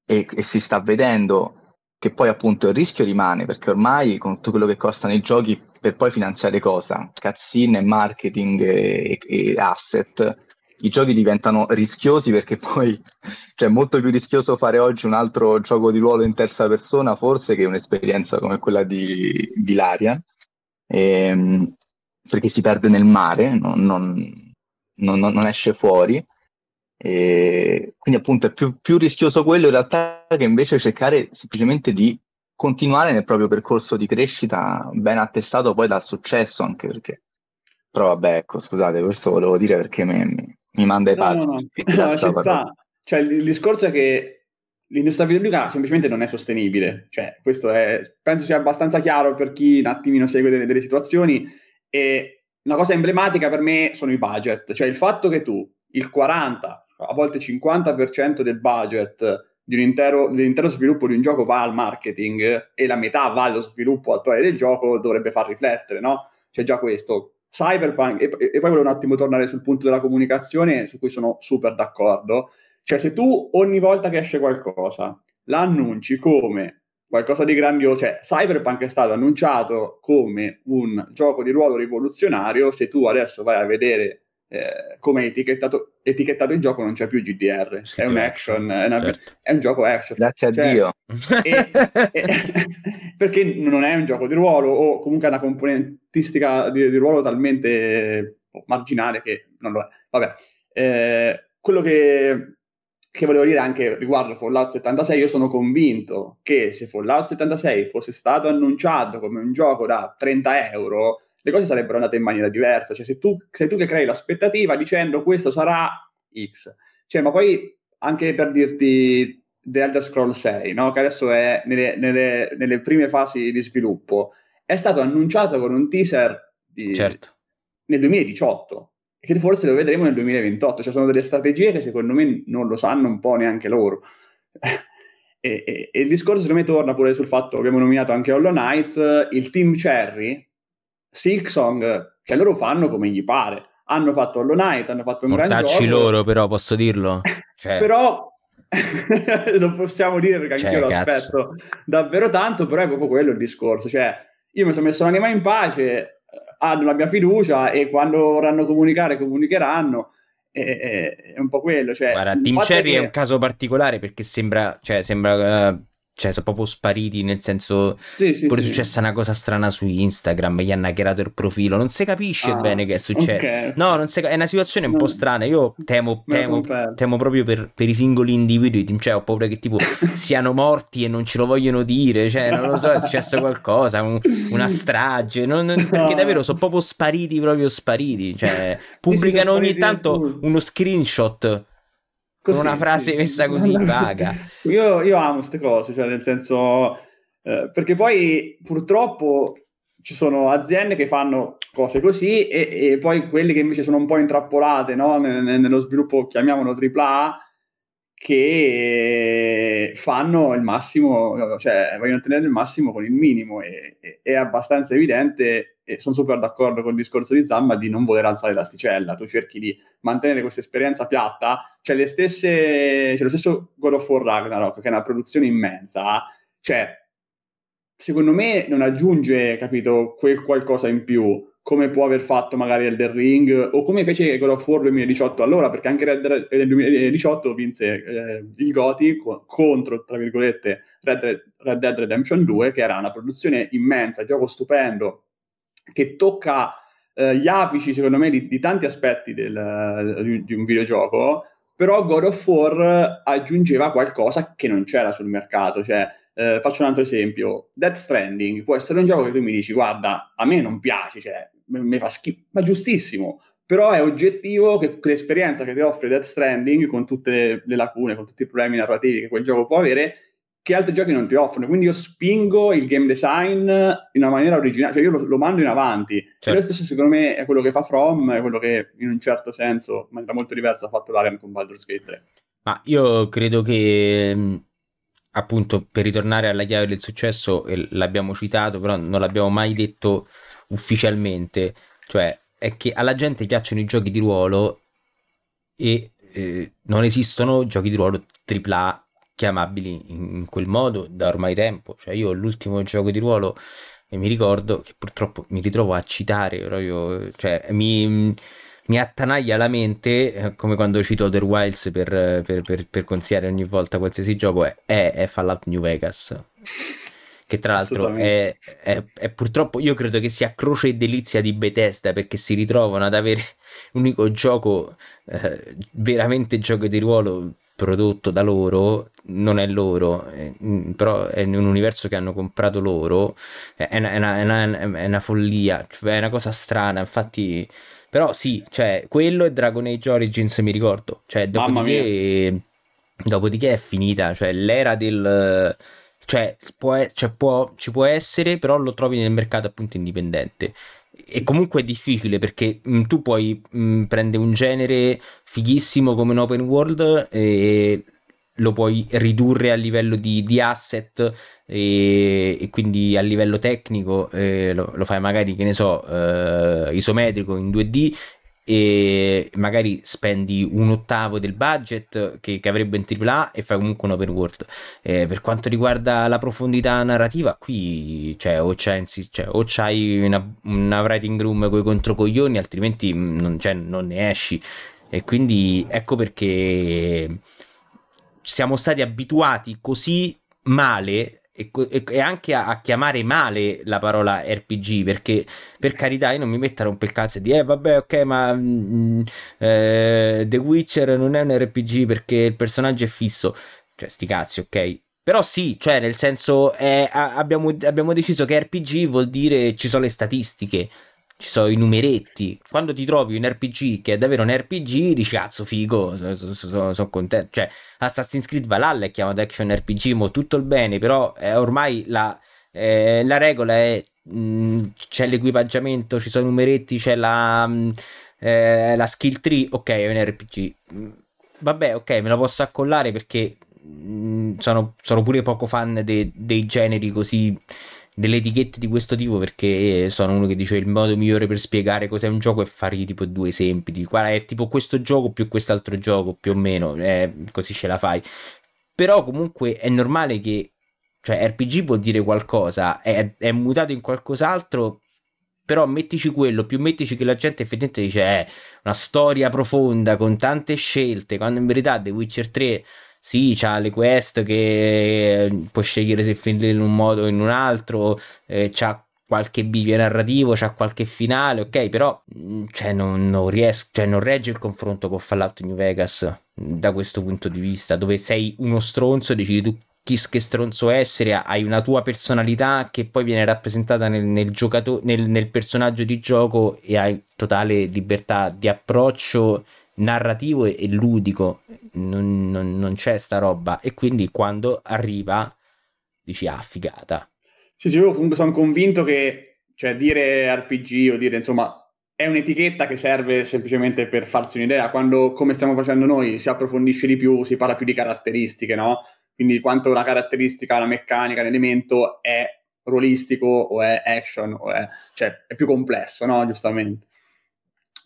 D: e, e si sta vedendo, che poi appunto il rischio rimane, perché ormai con tutto quello che costano i giochi per poi finanziare cosa? Cazzine, marketing e, e asset, i giochi diventano rischiosi perché poi [LAUGHS] cioè, è molto più rischioso fare oggi un altro gioco di ruolo in terza persona forse che un'esperienza come quella di, di Larian. Ehm, perché si perde nel mare non, non, non, non esce fuori e quindi appunto è più, più rischioso quello in realtà che invece cercare semplicemente di continuare nel proprio percorso di crescita ben attestato poi dal successo anche perché però vabbè ecco scusate questo volevo dire perché mi, mi manda i pazzi. No,
A: no, no. ci sta. Cioè, il, il, discorso è che l'industria videoludica semplicemente non è sostenibile. Cioè, questo è, penso sia abbastanza chiaro per chi un attimino segue delle, delle situazioni. E una cosa emblematica per me sono i budget. Cioè, il fatto che tu il 40, a volte 50% del budget di un intero, dell'intero sviluppo di un gioco va al marketing e la metà va allo sviluppo attuale del gioco, dovrebbe far riflettere, no? C'è già questo. Cyberpunk, e, e poi volevo un attimo tornare sul punto della comunicazione, su cui sono super d'accordo. Cioè, se tu ogni volta che esce qualcosa l'annunci come qualcosa di grandioso, cioè Cyberpunk è stato annunciato come un gioco di ruolo rivoluzionario, se tu adesso vai a vedere eh, come etichettato, etichettato, il gioco non c'è più GDR, sì, è un action, è, una, certo. è, un gioco action.
D: Grazie cioè, a Dio.
A: E, e, [LAUGHS] perché non è un gioco di ruolo o comunque ha una componentistica di, di ruolo talmente marginale che non lo è. Vabbè, eh, quello che, che volevo dire anche riguardo Fallout 76, io sono convinto che se Fallout 76 fosse stato annunciato come un gioco da 30 euro, le cose sarebbero andate in maniera diversa. Cioè, se tu, sei tu che crei l'aspettativa dicendo questo sarà X, cioè, ma poi anche per dirti The Elder Scrolls 6, no? che adesso è nelle, nelle, nelle, prime fasi di sviluppo, è stato annunciato con un teaser di,
B: certo.
A: nel 2018 e che forse lo vedremo nel 2028. Cioè, sono delle strategie che secondo me non lo sanno un po' neanche loro. [LAUGHS] e, e, e, il discorso secondo me torna pure sul fatto che abbiamo nominato anche Hollow Knight, il team Cherry Silksong, cioè loro fanno come gli pare. Hanno fatto Hollow Knight, hanno fatto un
B: Mortacci
A: gran gioco.
B: loro però, posso dirlo? [LAUGHS]
A: Cioè... però [LAUGHS] lo possiamo dire perché
B: cioè,
A: anch'io lo aspetto davvero tanto, però è proprio quello il discorso. Cioè, io mi sono messo l'anima in pace, hanno la mia fiducia e quando vorranno comunicare, comunicheranno. È, un po' quello. Cioè,
B: Guarda, Team Cherry che... è un caso particolare perché sembra, cioè, sembra uh, cioè sono proprio spariti nel senso sì, sì, pure è successa una cosa strana su Instagram gli hanno hackerato il profilo non si capisce ah, bene che è successo okay. no non si, è una situazione un no. po' strana io temo, temo, temo proprio per, per, i singoli individui cioè ho paura che tipo [LAUGHS] siano morti e non ce lo vogliono dire cioè non lo so è successo qualcosa un, una [LAUGHS] strage non, perché davvero sono proprio spariti proprio spariti cioè pubblicano sì, ogni tanto uno screenshot Così, con una frase sì. messa così [LAUGHS] vaga.
A: Io, io amo queste cose, cioè nel senso... Eh, perché poi purtroppo ci sono aziende che fanno cose così e, e poi quelle che invece sono un po' intrappolate no? nello sviluppo, chiamiamolo AAA, che fanno il massimo, cioè vogliono ottenere il massimo con il minimo e, e è abbastanza evidente e sono super d'accordo con il discorso di Zamma di non voler alzare l'asticella, tu cerchi di mantenere questa esperienza piatta, cioè le stesse, cioè lo stesso God of War Ragnarok, che è una produzione immensa, cioè secondo me non aggiunge, capito, quel qualcosa in più, come può aver fatto magari Elden Ring, o come fece God of War 2018 allora, perché anche Red, Red, nel 2018 vinse eh, il GOTY co- contro, tra virgolette, Red, Red Dead Redemption 2, che era una produzione immensa, gioco stupendo, che tocca eh, gli apici, secondo me, di, di tanti aspetti del, di, di, un videogioco, però God of War aggiungeva qualcosa che non c'era sul mercato. Cioè, eh, faccio un altro esempio, Death Stranding può essere un gioco che tu mi dici, guarda, a me non piace, cioè, mi fa schifo, ma giustissimo, però è oggettivo che l'esperienza che ti offre Death Stranding, con tutte le lacune, con tutti i problemi narrativi che quel gioco può avere, che altri giochi non ti offrono. Quindi io spingo il game design in una maniera originale, cioè io lo, lo mando in avanti. Certo. E stesso secondo me è quello che fa From, è quello che in un certo senso, in maniera molto diversa, ha fatto l'Arian con Baldur's Gate 3.
B: Ma io credo che appunto per ritornare alla chiave del successo, l'abbiamo citato, però non l'abbiamo mai detto ufficialmente, cioè è che alla gente piacciono i giochi di ruolo e eh, non esistono giochi di ruolo AAA chiamabili in quel modo da ormai tempo. Cioè, io l'ultimo gioco di ruolo e mi ricordo che purtroppo mi ritrovo a citare proprio, cioè mi, mi attanaglia la mente eh, come quando cito Other Wilds per, per, per, per consigliare ogni volta qualsiasi gioco è, è, Fallout New Vegas. Che tra l'altro è, è, è, purtroppo io credo che sia croce e delizia di Bethesda perché si ritrovano ad avere [LAUGHS] l'unico gioco eh, veramente gioco di ruolo prodotto da loro non è loro, eh, mm, però è un universo che hanno comprato loro, è una, è una, è una, una follia, cioè è una cosa strana, infatti... Però sì, cioè, quello è Dragon Age Origins, mi ricordo. Cioè, dopodiché, dopodiché è finita. Cioè, l'era del... Cioè, può, cioè può, ci può essere, però lo trovi nel mercato appunto indipendente. E comunque è difficile perché mh, mm, tu puoi mh, mm, prendere un genere fighissimo come un open world e lo puoi ridurre a livello di, di asset e, e, quindi a livello tecnico eh, lo, lo, fai magari, che ne so, eh, isometrico in 2D e magari spendi un ottavo del budget che, che avrebbe in AAA e fai comunque un open world. Eh, per quanto riguarda la profondità narrativa, qui cioè, o, c'hai, cioè, o c'hai una, una writing room con i controcoglioni, altrimenti non, cioè, non ne esci. E quindi ecco perché siamo stati abituati così male e, e, anche a, a, chiamare male la parola RPG perché per carità io non mi metto a rompere il cazzo e dire eh vabbè ok ma mm, eh, The Witcher non è un RPG perché il personaggio è fisso. Cioè sti cazzi ok? Però sì, cioè nel senso è, abbiamo, abbiamo deciso che RPG vuol dire ci sono le statistiche ci sono i numeretti. Quando ti trovi un RPG che è davvero un RPG, dici cazzo figo, sono, sono, sono contento. Cioè, Assassin's Creed Valhalla è chiamato action RPG, mo tutto il bene, però eh, ormai la, eh, la, regola è mh, mm, c'è l'equipaggiamento, ci sono i numeretti, c'è la, mh, mm, eh, la skill tree, ok, è un RPG. Mm, vabbè, ok, me la posso accollare perché mh, sono, sono, pure poco fan de, dei generi così delle etichette di questo tipo perché sono uno che dice il modo migliore per spiegare cos'è un gioco è fargli tipo due esempi di guarda è tipo questo gioco più quest'altro gioco più o meno eh, così ce la fai. Però comunque è normale che cioè RPG vuol dire qualcosa è, è mutato in qualcos'altro però mettici quello, più mettici che la gente effettivamente dice è eh, una storia profonda con tante scelte, quando in verità The Witcher 3 sì, c'ha le quest che eh, puoi scegliere se finire in un modo o in un altro, eh, c'ha qualche bivio narrativo, c'ha qualche finale, ok, però mm, cioè, non, non, riesco, cioè, non regge il confronto con Fallout New Vegas da questo punto di vista, dove sei uno stronzo decidi tu chi che stronzo essere, hai una tua personalità che poi viene rappresentata nel, nel, giocato- nel, nel personaggio di gioco e hai totale libertà di approccio narrativo e, e ludico, non, non, non, c'è sta roba. E quindi quando arriva dici ah, figata.
A: Sì, sì, io comunque sono convinto che cioè, dire RPG o dire insomma è un'etichetta che serve semplicemente per farsi un'idea. Quando, come stiamo facendo noi, si approfondisce di più, si parla più di caratteristiche, no? Quindi quanto la caratteristica, la meccanica, l'elemento è ruolistico o è action, o è, cioè è più complesso, no? Giustamente.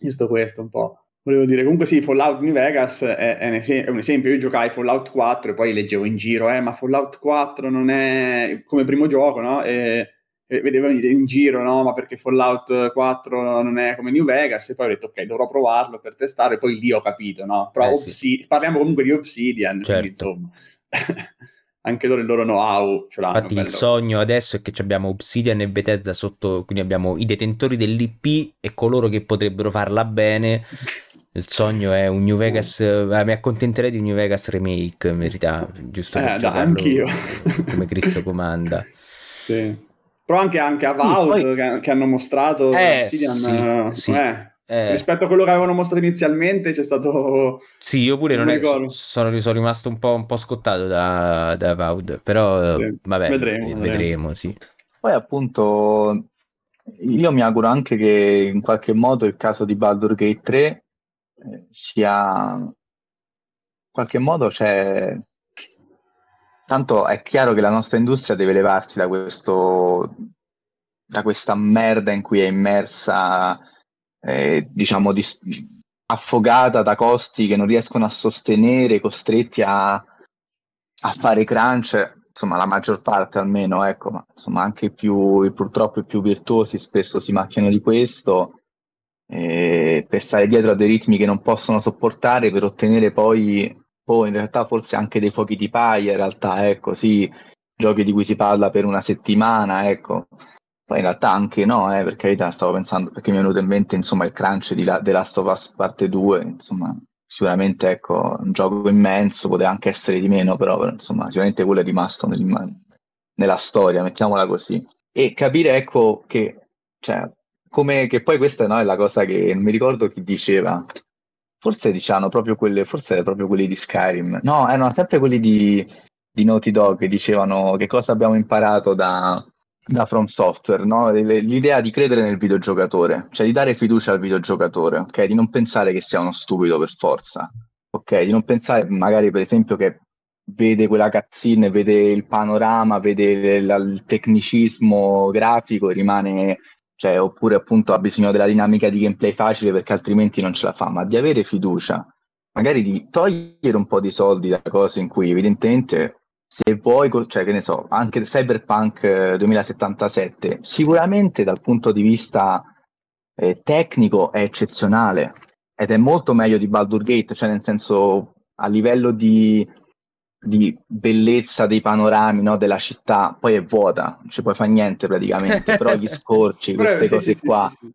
A: Giusto questo un po' volevo dire, comunque sì, Fallout New Vegas è, è, un, esempio, è un esempio. Io giocai Fallout 4 e poi leggevo in giro, eh, ma Fallout 4 non è come primo gioco, no? E, e vedevo in giro, no? Ma perché Fallout 4 non è come New Vegas? E poi ho detto, ok, dovrò provarlo per testare. E poi lì ho capito, no? Però eh, Obsid- sì. parliamo comunque di Obsidian, certo. quindi insomma... [LAUGHS] anche loro il loro know-how ce l'hanno.
B: Infatti, il sogno adesso è che abbiamo Obsidian e Bethesda sotto, quindi abbiamo i detentori dell'IP e coloro che potrebbero farla bene [LAUGHS] il sogno è un New Vegas. Eh, mi accontenterei di un New Vegas remake, in verità, giusto
A: eh, da, anch'io.
B: come Cristo comanda. [LAUGHS]
A: Sì. Però anche, anche a Vault poi... che, che, hanno mostrato
B: eh, Obsidian, sì, sì.
A: Eh, eh. rispetto a quello che avevano mostrato inizialmente c'è stato
B: sì io pure non, è, sono, sono, rimasto un po', un po scottato da, da Vaud però sì. vabbè vedremo, vedremo, vedremo sì.
D: poi appunto io mi auguro anche che in qualche modo il caso di Baldur Gate 3 sia in qualche modo c'è tanto è chiaro che la nostra industria deve levarsi da questo da questa merda in cui è immersa eh, diciamo di, affogata da costi che non riescono a sostenere costretti a, a fare crunch insomma la maggior parte almeno ecco ma insomma anche più purtroppo i più virtuosi spesso si macchiano di questo eh, per stare dietro a dei ritmi che non possono sopportare per ottenere poi, poi in realtà forse anche dei fuochi di paia in realtà ecco sì giochi di cui si parla per una settimana ecco. Poi in realtà anche no eh, per carità stavo pensando perché mi è venuto in mente insomma il crunch di The Last of Us parte 2 insomma sicuramente ecco un gioco immenso poteva anche essere di meno però, però insomma sicuramente quello è rimasto nel, nella storia mettiamola così. E capire ecco che cioè, come che poi questa no, è la cosa che non mi ricordo chi diceva. Forse diciamo proprio quelle, forse proprio quelli di Skyrim. No, erano sempre quelli di, di Naughty Dog che dicevano che cosa abbiamo imparato da, da From Software, no? l'idea di credere nel videogiocatore, cioè di dare fiducia al videogiocatore, ok? Di non pensare che sia uno stupido per forza, ok? Di non pensare magari per esempio che vede quella cutscene, vede il panorama, vede il, il tecnicismo grafico e rimane, cioè, oppure appunto ha bisogno della dinamica di gameplay facile perché altrimenti non ce la fa, ma di avere fiducia, magari di togliere un po' di soldi da cose in cui evidentemente se vuoi, cioè che ne so, anche Cyberpunk 2077, eh, sicuramente dal punto di vista eh, tecnico è eccezionale ed è molto meglio di Baldur Gate, cioè nel senso a livello di, di bellezza dei panorami no, della città, poi è vuota, non ci puoi fare niente praticamente, però gli [LAUGHS] scorci, queste sì, cose sì, qua. Sì,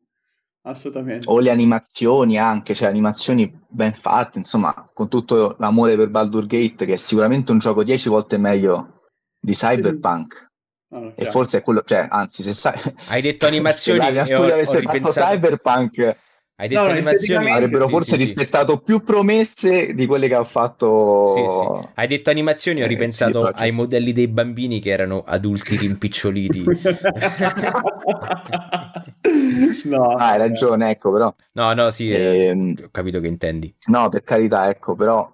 A: Assolutamente.
D: O le animazioni anche, cioè animazioni ben fatte, insomma, con tutto l'amore per Baldur Gate, che è sicuramente un gioco 10 volte meglio di Cyberpunk. Oh, e forse è quello, cioè, anzi, se sai...
B: Hai detto animazioni [LAUGHS] se la
D: studio avesse fatto. Cyberpunk
B: hai detto no, animazioni
D: avrebbero forse sì, rispettato sì. più promesse di quelle che ha fatto
B: sì, Hai detto animazioni, ho eh, ripensato ai modelli dei bambini che erano adulti rimpiccioliti. [LAUGHS] [LAUGHS]
D: no, ah, hai ragione, ecco, però.
B: No, no, sì, eh, ehm, ho capito che intendi.
D: No, per carità, ecco, però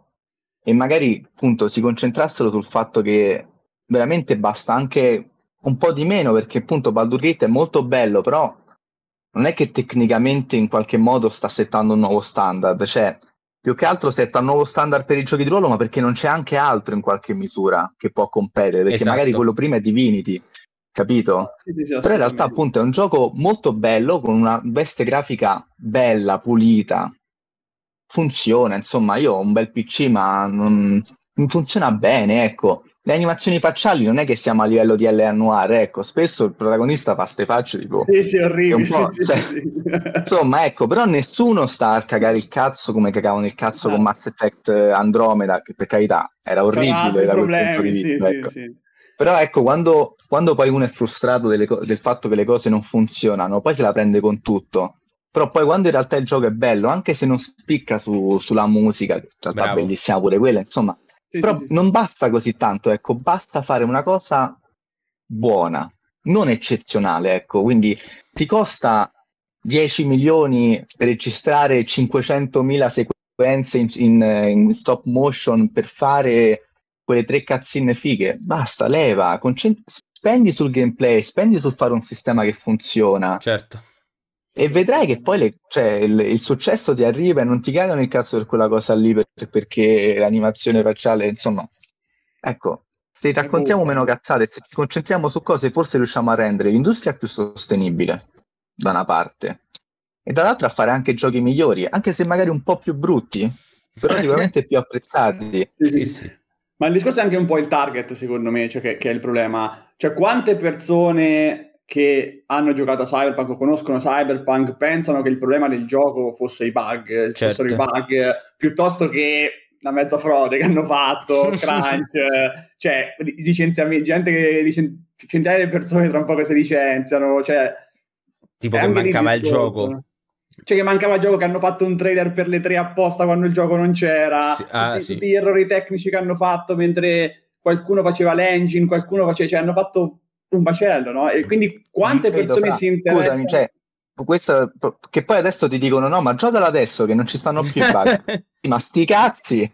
D: e magari appunto si concentrassero sul fatto che veramente basta anche un po' di meno perché appunto Baldur Gate è molto bello, però non è che tecnicamente in qualche modo sta settando un nuovo standard, cioè più che altro setta un nuovo standard per i giochi di ruolo, ma perché non c'è anche altro in qualche misura che può competere, perché esatto. magari quello prima è Divinity, capito? Sì, sì, Però in realtà appunto è un gioco molto bello, con una veste grafica bella, pulita, funziona, insomma io ho un bel PC ma non, non funziona bene, ecco le animazioni facciali non è che siamo a livello di L.A. Noir, ecco, spesso il protagonista fa ste facce tipo...
A: Sì, sì, orribile.
D: Cioè, [LAUGHS] insomma, ecco, però nessuno sta a cagare il cazzo come cagavano il cazzo ah. con Mass Effect Andromeda, che per carità era orribile da quel punto di vista. Sì, ecco. sì, però ecco, quando, quando, poi uno è frustrato delle, del fatto che le cose non funzionano, poi se la prende con tutto. Però poi quando in realtà il gioco è bello, anche se non spicca su, sulla musica, che in realtà Bravo. è bellissima pure quella, insomma, però sì, non basta così tanto, ecco, basta fare una cosa buona, non eccezionale, ecco, quindi ti costa 10 milioni per registrare 500.000 sequenze in, in, in, stop motion per fare quelle tre cazzine fighe, basta, leva, concent- spendi sul gameplay, spendi sul fare un sistema che funziona.
B: Certo
D: e vedrai che poi le, cioè, il, il, successo ti arriva e non ti cagano il cazzo per quella cosa lì per, perché l'animazione facciale, insomma, ecco, se raccontiamo meno cazzate, se ci concentriamo su cose, forse riusciamo a rendere l'industria più sostenibile, da una parte, e dall'altra a fare anche giochi migliori, anche se magari un po' più brutti, però [LAUGHS] sicuramente più apprezzati.
A: Sì, sì, sì. Ma il discorso è anche un po' il target, secondo me, cioè che, che è il problema. Cioè, quante persone che hanno giocato a Cyberpunk o conoscono Cyberpunk pensano che il problema del gioco fosse i bug, certo. fossero i bug, piuttosto che la mezza frode che hanno fatto, [LAUGHS] crunch, cioè licenziamenti, gente che licen- centinaia di persone tra un po' che si licenziano, cioè...
B: Tipo che mancava il gioco.
A: Cioè che mancava il gioco che hanno fatto un trailer per le tre apposta quando il gioco non c'era, sì, ah, tutti, sì. tutti, gli errori tecnici che hanno fatto mentre qualcuno faceva l'engine, qualcuno faceva... Cioè hanno fatto un macello, no? E quindi quante persone si interessano? Scusami, cioè,
D: questo, che poi adesso ti dicono no ma giocalo adesso che non ci stanno più i bug. [LAUGHS] Ma sti cazzi!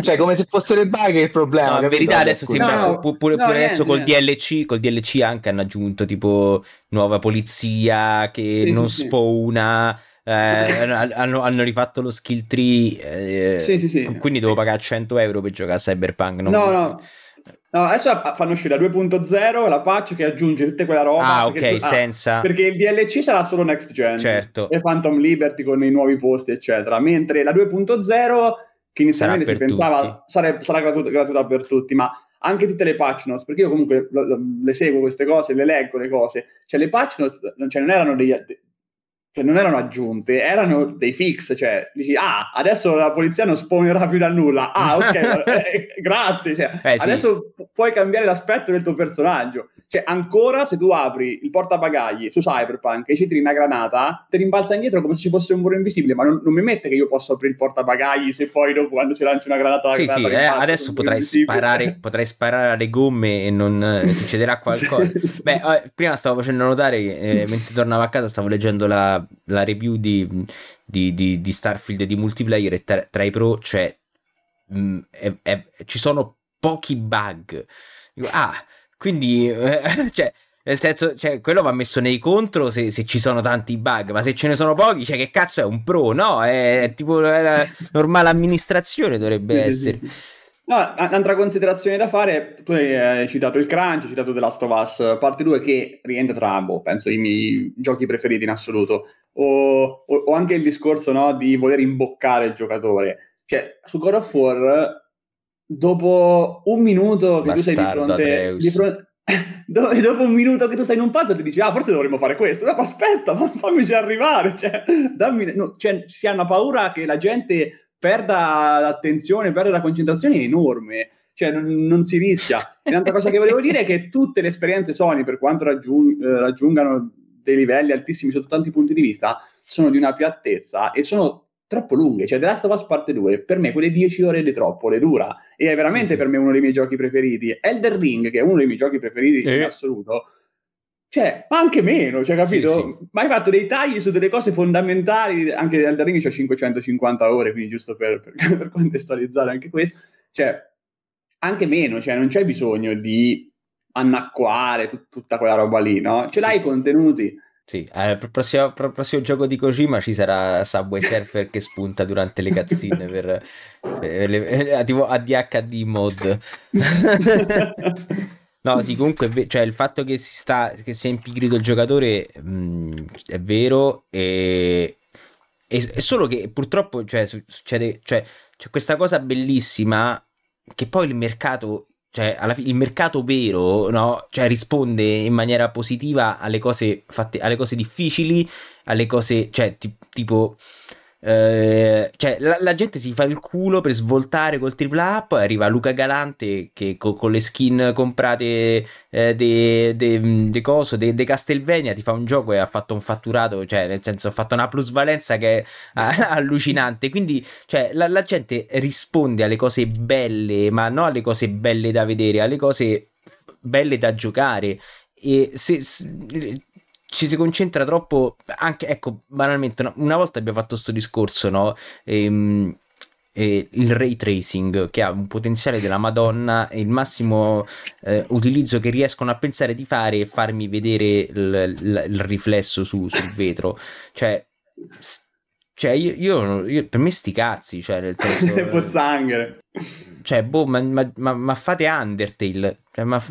D: Cioè come se fossero i bug il problema
B: no, in verità adesso sembra no, pure, pure no, adesso col DLC col DLC anche hanno aggiunto tipo nuova polizia che sì, non sì, spawna eh, hanno, hanno, rifatto lo skill tree eh, sì, sì, sì. quindi devo pagare 100 euro per giocare a Cyberpunk
A: non no no No, adesso fanno uscire la 2.0 la patch che aggiunge tutte quella roba.
B: Ah, ok, tu, senza.
A: Ah, perché il DLC sarà solo next gen.
B: Certo.
A: E Phantom Liberty con i nuovi posti, eccetera. Mentre la 2.0, che inizialmente si pensava sare, sarà gratuita, gratuita per tutti, ma anche tutte le patch notes, perché io comunque le seguo queste cose, le leggo le cose. Cioè, le patch notes cioè, non erano degli, cioè non erano aggiunte, erano dei fix, cioè dici, ah, adesso la polizia non spawnerà più da nulla, ah, ok, [LAUGHS] eh, [LAUGHS] grazie, cioè, eh, adesso sì. puoi cambiare l'aspetto del tuo personaggio, cioè ancora se tu apri il portabagagli su Cyberpunk e ci tiri una granata, ti rimbalza indietro come se ci fosse un muro invisibile, ma non, non mi mette che io posso aprire il portabagagli se poi dopo quando si lancia una granata...
B: Sì,
A: granata
B: sì, eh, adesso potrai sparare, [LAUGHS] potrai sparare alle gomme e non eh, [LAUGHS] succederà qualcosa. Beh, eh, prima stavo facendo notare, eh, mentre tornavo a casa stavo leggendo la la, review di, di, di, di, Starfield di multiplayer e tra, tra, i pro c'è mh, mm, è, è, ci sono pochi bug. Dico, ah, quindi, eh, [LAUGHS] cioè, nel senso, cioè, quello va messo nei contro se, se, ci sono tanti bug, ma se ce ne sono pochi, cioè, che cazzo è un pro? No, è tipo la normale amministrazione dovrebbe sì, essere. Sì, sì.
A: No, un'altra considerazione da fare, tu hai citato il Crunch, hai citato The Last of Us parte 2 che rientra tra, boh, penso, i miei giochi preferiti in assoluto, o, o, o anche il discorso no, di voler imboccare il giocatore. Cioè, su God of War, dopo un minuto che Bastardo tu sei di fronte, [LAUGHS] dove dopo un minuto che tu sei in un puzzle ti dici ah forse dovremmo fare questo dopo aspetta ma fammici arrivare [LAUGHS] cioè, dammi, no, cioè, si ha una paura che la gente perda l'attenzione, perda la concentrazione è enorme, cioè non, non si rischia. E [LAUGHS] un'altra cosa che volevo dire è che tutte le esperienze Sony, per quanto raggiung- eh, raggiungano dei livelli altissimi sotto tanti punti di vista, sono di una piattezza e sono troppo lunghe. Cioè, The Last of Us Parte 2, per me quelle 10 ore di troppo le dura e è veramente sì, sì. per me uno dei miei giochi preferiti. Elder Ring, che è uno dei miei giochi preferiti eh. in assoluto, cioè, ma anche meno, cioè, capito? Sì, sì. Ma hai fatto dei tagli su delle cose fondamentali, anche Elden Ring c'ha 550 ore, quindi giusto per, per, [LAUGHS] per, contestualizzare anche questo, cioè, anche meno, cioè, non c'è bisogno di annacquare tut- tutta quella roba lì, no? Ce l'hai i contenuti.
B: Sì, eh, per prossimo, per prossimo gioco di Kojima ci sarà Subway Surfer che spunta durante le cazzine per, per le, eh, tipo ADHD mod. No, sì, comunque, cioè, il fatto che si sta, che sia impigrito il giocatore mh, mm, è vero, e, è solo che purtroppo cioè, succede, cioè, c'è questa cosa bellissima che poi il mercato, cioè, alla fine, il mercato vero, no? Cioè, risponde in maniera positiva alle cose fatte, alle cose difficili, alle cose, cioè, t- tipo eh, cioè, la, la, gente si fa il culo per svoltare col tripla poi arriva Luca Galante che co, con le skin comprate eh, de, de, de coso, de, Castelvenia ti fa un gioco e ha fatto un fatturato, cioè nel senso ha fatto una plusvalenza che è [LAUGHS] allucinante. Quindi, cioè, la, la gente risponde alle cose belle, ma non alle cose belle da vedere, alle cose belle da giocare. E se, se ci si concentra troppo anche ecco banalmente una volta abbiamo fatto questo discorso no ehm, eh, il ray tracing che ha un potenziale della Madonna e il massimo eh, utilizzo che riescono a pensare di fare è farmi vedere il, il, il riflesso su, sul vetro cioè cioè io, io, io, per me sti cazzi cioè nel senso [LAUGHS]
A: pozzanghere
B: cioè, boh, ma, ma, ma, ma fate Undertale. Cioè, ma,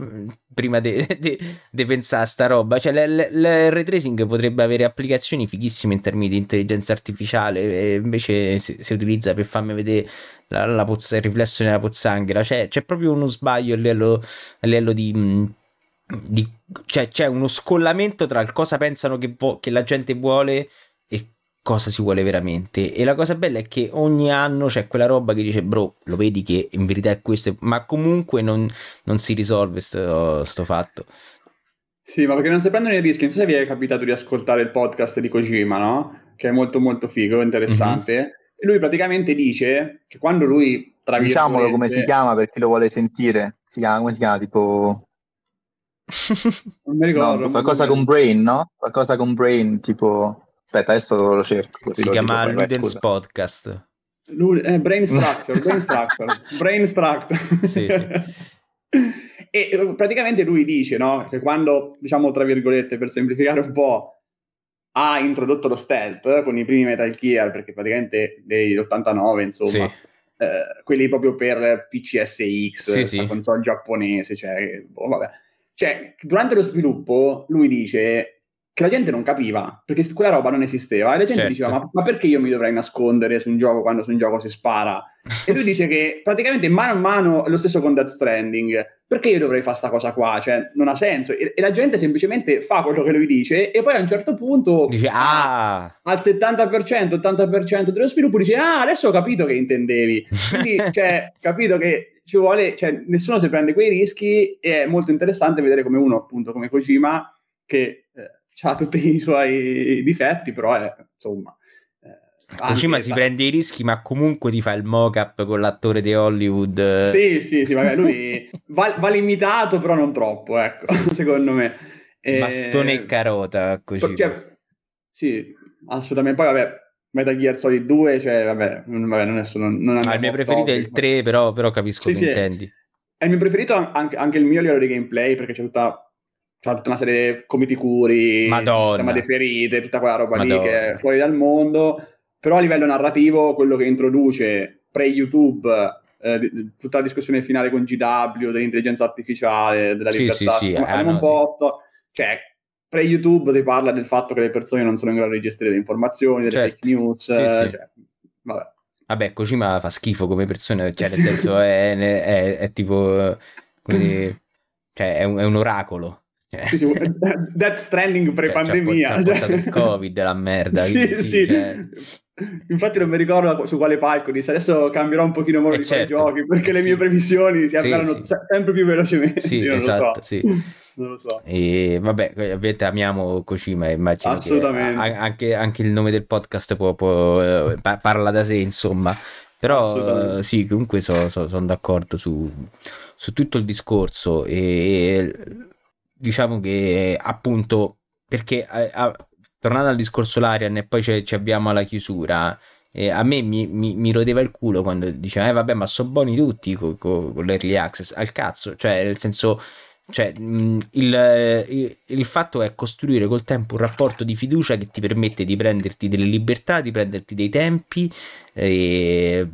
B: prima [LAUGHS] di pensare a sta roba. Cioè, il ray tracing potrebbe avere applicazioni fighissime in termini di intelligenza artificiale. Invece si, si utilizza per farmi vedere la, la pozza, il riflesso nella pozzanghera. Cioè, c'è proprio uno sbaglio a livello, a livello di. di cioè, c'è uno scollamento tra il cosa pensano che, vo- che la gente vuole cosa si vuole veramente. E la cosa bella è che ogni anno c'è quella roba che dice, bro, lo vedi che in verità è questo, ma comunque non, non si risolve sto, sto, fatto.
A: Sì, ma perché non si prendono i rischi. Non so se vi è capitato di ascoltare il podcast di Kojima, no? Che è molto molto figo, interessante. Mm-hmm. E lui praticamente dice che quando lui,
D: tra Diciamolo come si chiama per chi lo vuole sentire. Si chiama, come si chiama? Tipo...
A: non mi ricordo.
D: No, qualcosa con Brain, no? Qualcosa con Brain, tipo... Aspetta, adesso lo cerco.
B: Si
D: lo
B: chiama dico, Ludens Podcast.
A: Lu- eh, brain Structure, Brain Structure, [LAUGHS] Brain Structure. sì, sì. [LAUGHS] E eh, praticamente lui dice no, che quando, diciamo tra virgolette, per semplificare un po', ha introdotto lo stealth con i primi Metal Gear, perché praticamente degli 89, insomma, sì. eh, quelli proprio per PCSX, sì, sì. console giapponese, cioè, oh, vabbè. Cioè, durante lo sviluppo lui dice che la gente non capiva, perché quella roba non esisteva, e la gente certo. diceva, ma, ma, perché io mi dovrei nascondere su un gioco quando su un gioco si spara? e lui dice che praticamente mano a mano, lo stesso con Death Stranding, perché io dovrei fare questa cosa qua? Cioè, non ha senso. E, e, la gente semplicemente fa quello che lui dice, e poi a un certo punto,
B: dice, ah.
A: al 70%, 80% dello sviluppo, dice, ah, adesso ho capito che intendevi. Quindi, [LAUGHS] cioè, capito che ci vuole, cioè, nessuno si prende quei rischi, e è molto interessante vedere come uno, appunto, come Kojima, che... Eh, ha tutti i suoi difetti, però è, insomma...
B: Eh, Kojima si prende i rischi, ma comunque ti fa il mock-up con l'attore di Hollywood.
A: Sì, sì, sì, magari lui va, va, limitato, però non troppo, ecco, [LAUGHS] secondo me.
B: Bastone e carota, così.
A: Cioè, sì, assolutamente. Poi, vabbè, Metal Gear Solid 2, cioè, vabbè, vabbè non è solo... Non
B: ah, il mio preferito è il 3, però, però capisco sì, che sì, intendi.
A: È il mio preferito anche, anche il mio livello di gameplay, perché c'è tutta, c'è tutta una serie di comiti curi, sistema di ferite, tutta quella roba Madonna. lì che è fuori dal mondo, però a livello narrativo, quello che introduce pre-YouTube eh, tutta la discussione finale con GW, dell'intelligenza artificiale, della libertà, sì, sì, sì. Ah, no, un po'... Sì. Cioè, pre-YouTube ti parla del fatto che le persone non sono in grado di gestire le informazioni, delle certo. fake news. Sì, sì. Cioè, vabbè.
B: Vabbè, Kojima fa schifo come persona, cioè nel [LAUGHS] senso è, è, è tipo... Quindi, cioè è un, è un oracolo.
A: Cioè. Sì, sì, [LAUGHS] Death Stranding pre-pandemia.
B: Cioè, portato il [LAUGHS] Covid, la merda.
A: sì, sì. sì. Cioè... Infatti non mi ricordo su quale palco disse adesso cambierò un pochino modo eh di certo. fare i giochi perché le mie previsioni si avverano sempre più velocemente.
B: Sì, esatto,
A: so.
B: sì. [LAUGHS]
A: non lo so.
B: E vabbè, ovviamente amiamo Kojima, immagino
A: Assolutamente.
B: che anche, anche, il nome del podcast può, può, eh, parla da sé, insomma. Però sì, comunque sono so, so d'accordo su, su, tutto il discorso e diciamo che appunto perché a, a, tornando al discorso Larian e poi ci abbiamo alla chiusura eh, a me mi, mi, mi, rodeva il culo quando diceva eh vabbè ma sono buoni tutti con, con, con l'early access. Al cazzo cioè nel senso cioè, il, il, il, fatto è costruire col tempo un rapporto di fiducia che ti permette di prenderti delle libertà, di prenderti dei tempi, e,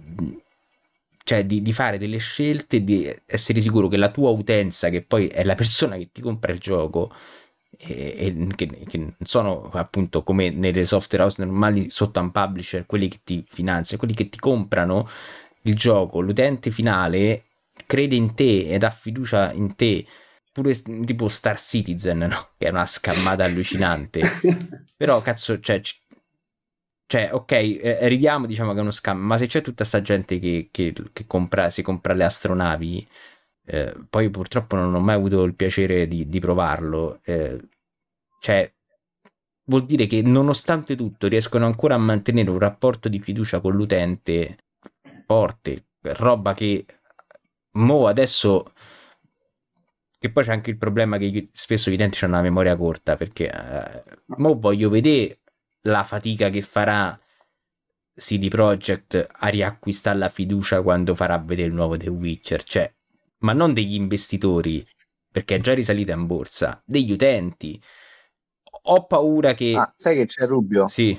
B: cioè di, di, fare delle scelte, di essere sicuro che la tua utenza, che poi è la persona che ti compra il gioco, e, e che, che, non sono appunto come nelle software house normali sotto un publisher, quelli che ti finanziano, quelli che ti comprano il gioco, l'utente finale crede in te ed ha fiducia in te pure tipo Star Citizen, no? Che è una scammata allucinante. [LAUGHS] Però, cazzo, cioè, cioè, ok, eh, ridiamo, diciamo che è uno scam, ma se c'è tutta sta gente che, che, che compra, si compra le astronavi, eh, poi purtroppo non ho mai avuto il piacere di, di provarlo, eh, cioè, vuol dire che nonostante tutto riescono ancora a mantenere un rapporto di fiducia con l'utente forte, roba che mo adesso che poi c'è anche il problema che spesso gli utenti hanno una memoria corta, perché eh, mo voglio vedere la fatica che farà CD Projekt a riacquistare la fiducia quando farà vedere il nuovo The Witcher, cioè, ma non degli investitori, perché è già risalita in borsa, degli utenti. Ho paura che...
D: Ah, sai che c'è Rubio?
B: Sì.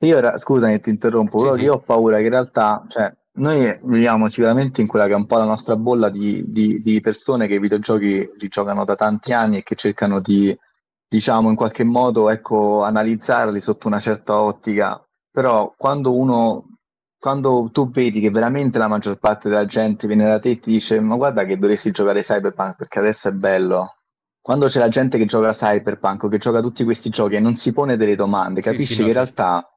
D: Io, ora, scusami, ti interrompo, sì, però sì. io ho paura che in realtà, cioè, noi viviamo sicuramente in quella che è un po' la nostra bolla di, di, di persone che i videogiochi li giocano da tanti anni e che cercano di, diciamo, in qualche modo, ecco, analizzarli sotto una certa ottica. Però quando uno, quando tu vedi che veramente la maggior parte della gente viene da te e ti dice ma guarda che dovresti giocare Cyberpunk perché adesso è bello, quando c'è la gente che gioca Cyberpunk o che gioca tutti questi giochi e non si pone delle domande, capisci sì, sì, che in realtà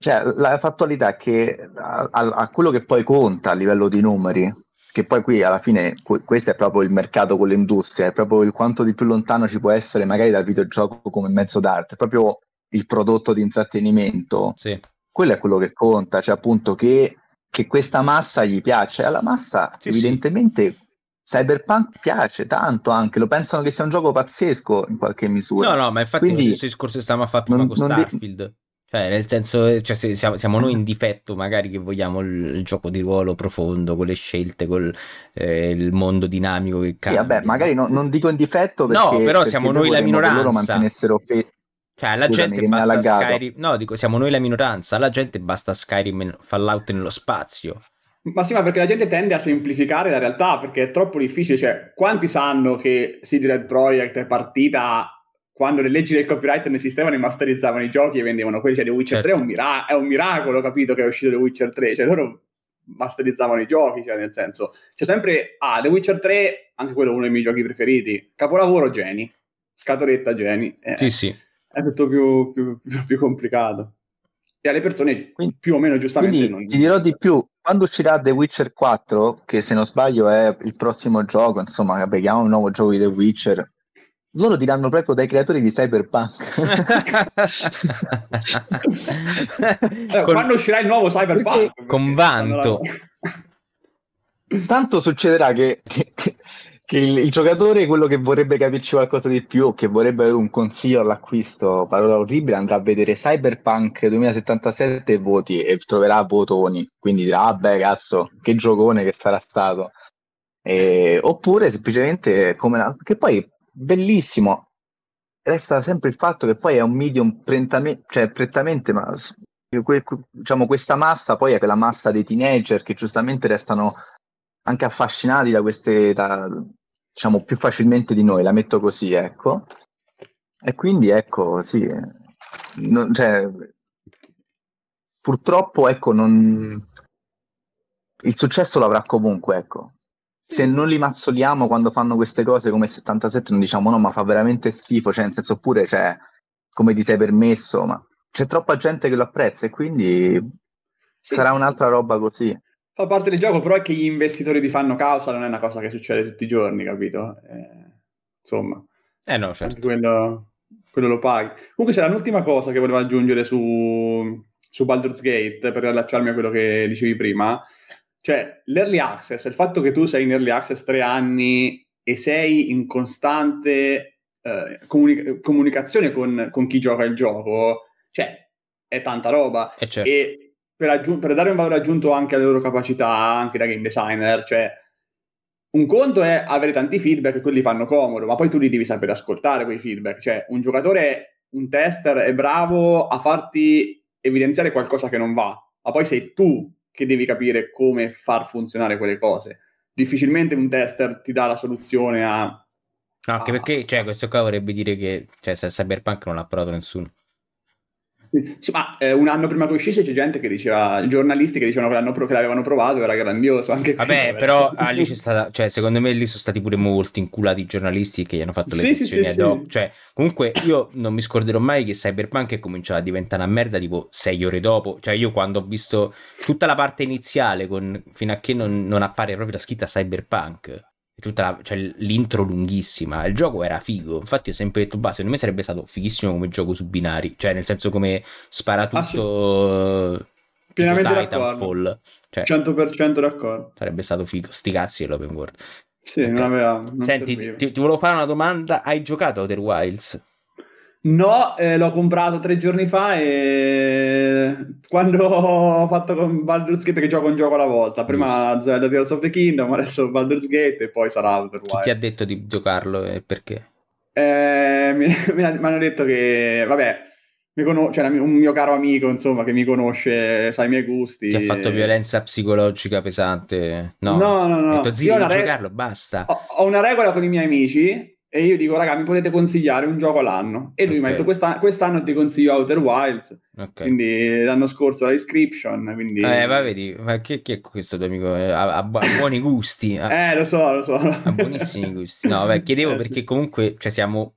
D: cioè, la fattualità è che a, a, quello che poi conta a livello di numeri, che poi qui alla fine questo è proprio il mercato con l'industria, è proprio il quanto di più lontano ci può essere magari dal videogioco come mezzo d'arte, proprio il prodotto di intrattenimento.
B: Sì.
D: Quello è quello che conta, cioè appunto che, che questa massa gli piace. Alla massa sì, evidentemente sì. Cyberpunk piace tanto anche, lo pensano che sia un gioco pazzesco in qualche misura.
B: No, no, ma infatti Quindi, lo stesso discorso che stavamo a fare prima non, con Starfield. Di... Cioè, nel senso, cioè, siamo, siamo, noi in difetto, magari che vogliamo il, il, gioco di ruolo profondo, con le scelte, con eh, il mondo dinamico che cambia.
D: Sì, vabbè, magari no, non dico in difetto perché,
B: No, però
D: perché
B: siamo noi la minoranza.
D: loro mantenessero fe-
B: cioè, alla Scusami, gente basta Skyrim. No, dico, siamo noi la minoranza. Alla gente basta Skyrim Fallout nello spazio.
A: Ma sì, ma perché la gente tende a semplificare la realtà perché è troppo difficile. Cioè, quanti sanno che CD Red Project è partita quando le leggi del copyright non esistevano e masterizzavano i giochi e vendevano quelli, cioè The Witcher certo. 3 è un, mira- è un, miracolo, capito, che è uscito The Witcher 3, cioè loro masterizzavano i giochi, cioè nel senso, c'è sempre, ah, The Witcher 3, anche quello è uno dei miei giochi preferiti, capolavoro geni, scatoletta geni,
B: eh, sì sì.
A: È tutto più, più, più, più complicato. E alle persone quindi, più o meno giustamente
D: quindi,
A: non...
D: Ti dirò di più, quando uscirà The Witcher 4, che se non sbaglio è il prossimo gioco, insomma, chiamiamo un nuovo gioco di The Witcher, loro diranno proprio dai creatori di Cyberpunk.
A: eh, Con... Quando uscirà il nuovo Cyberpunk?
B: Con vanto. [LAUGHS]
D: Tanto succederà che, che, che, il, il, giocatore, quello che vorrebbe capirci qualcosa di più o che vorrebbe avere un consiglio all'acquisto, parola orribile, andrà a vedere Cyberpunk 2077 e voti e troverà votoni. Quindi dirà, ah beh, cazzo, che giocone che sarà stato. E, oppure semplicemente come la, che poi bellissimo. Resta sempre il fatto che poi è un medium prettamente, cioè prettamente ma, diciamo, questa massa poi è quella massa dei teenager che giustamente restano anche affascinati da queste, da, diciamo, più facilmente di noi, la metto così, ecco. E quindi, ecco, sì, non, cioè, purtroppo, ecco, non... il successo l'avrà comunque, ecco. Se non li mazzoliamo quando fanno queste cose come 77, non diciamo no, ma fa veramente schifo, cioè, nel senso, oppure, cioè, come ti sei permesso, ma c'è troppa gente che lo apprezza e quindi sì. sarà un'altra roba così
A: fa parte del gioco, però è che gli investitori ti fanno causa non è una cosa che succede tutti i giorni, capito? Eh, insomma.
B: Eh no, certo.
A: Quello, quello, lo paghi. Comunque c'era un'ultima cosa che volevo aggiungere su, su Baldur's Gate, per riallacciarmi a quello che dicevi prima. Cioè, l'early access, il fatto che tu sei in early access tre anni e sei in costante eh, comunica- comunicazione con, con, chi gioca il gioco, cioè, è tanta roba.
B: Eh certo.
A: E per, aggiung- per, dare un valore aggiunto anche alle loro capacità, anche da game designer, cioè un conto è avere tanti feedback e quelli fanno comodo, ma poi tu li devi sapere ascoltare quei feedback, cioè un giocatore, un tester è bravo a farti evidenziare qualcosa che non va, ma poi sei tu che devi capire come far funzionare quelle cose. Difficilmente un tester ti dà la soluzione a...
B: No, anche a... perché cioè, questo qua vorrebbe dire che cioè, Cyberpunk non l'ha provato nessuno.
A: Sì, ma eh, un anno prima che uscisse c'è gente che diceva, giornalisti che dicevano che, che l'avevano provato, era grandioso. Anche
B: Vabbè, però ah, lì c'è stata, cioè, secondo me lì sono stati pure molti inculati i giornalisti che gli hanno fatto le sì, sezioni sì, ad hoc. Sì. Cioè, comunque io non mi scorderò mai che Cyberpunk è cominciato a diventare una merda tipo sei ore dopo. Cioè, io quando ho visto tutta la parte iniziale, con, fino a che non, non appare proprio la scritta Cyberpunk, la, cioè, l'intro lunghissima. Il gioco era figo. Infatti, ho sempre detto: Bah, secondo me sarebbe stato fighissimo come gioco su binari. Cioè, nel senso, come spara tutto. Ah, sì.
A: Pienamente Titanfall. Cioè, 100% d'accordo.
B: Sarebbe stato figo. Sti cazzi dell'open world.
A: Sì, okay. non aveva. Non
B: Senti, ti, ti, volevo fare una domanda. Hai giocato Outer Wilds?
A: No, eh, l'ho comprato tre giorni fa e quando ho fatto con Baldur's Gate, perché gioco un gioco alla volta, prima Giusto. Zelda Tears of the Kingdom, adesso Baldur's Gate e poi sarà Outer
B: Chi ti ha detto di giocarlo e perché?
A: Eh, mi, [LAUGHS] mi, hanno detto che, vabbè, mi con... cioè, un mio caro amico, insomma, che mi conosce, sa i miei gusti.
B: Ti ha fatto violenza psicologica pesante?
A: No, no, no. no.
B: Ha detto, zio, non re... giocarlo, basta.
A: Ho, ho una regola con i miei amici e io dico, raga, mi potete consigliare un gioco all'anno. E lui okay. mi ha detto, Questa, quest'anno ti consiglio Outer Wilds. Okay. Quindi l'anno scorso la description. Quindi...
B: Eh, va, vedi, ma chi, chi, è questo tuo amico? Ha, ha, ha buoni gusti.
A: eh, lo so, lo so.
B: Ha buonissimi gusti. No, beh, chiedevo [LAUGHS] eh, perché comunque, cioè, siamo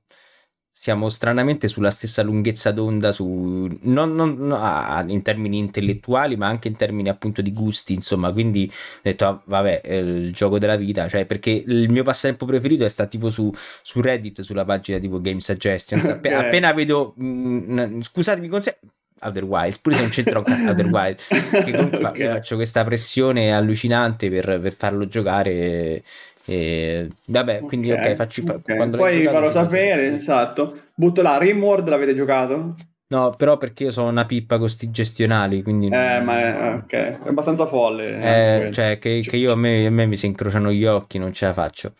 B: siamo stranamente sulla stessa lunghezza d'onda su, non, non, no, in termini intellettuali ma anche in termini appunto di gusti insomma quindi ho detto ah, vabbè il gioco della vita cioè perché il mio passatempo preferito è stato tipo su, su Reddit sulla pagina tipo Game Suggestions App- okay. [LAUGHS] appena vedo mh, mm, scusatemi conse- Otherwise, pure se non c'entro Otherwise, che [LAUGHS] comunque okay. faccio questa pressione allucinante per, per farlo giocare e, vabbè, quindi ok, facci fa-
A: okay. quando poi farò sapere, sì. esatto. Butto là, Rimworld l'avete giocato?
B: No, però perché io sono una pippa con sti gestionali, quindi...
A: Eh, ma è, okay. è abbastanza folle.
B: Eh, cioè, che, che io a me, a me, mi si incrociano gli occhi, non ce la faccio.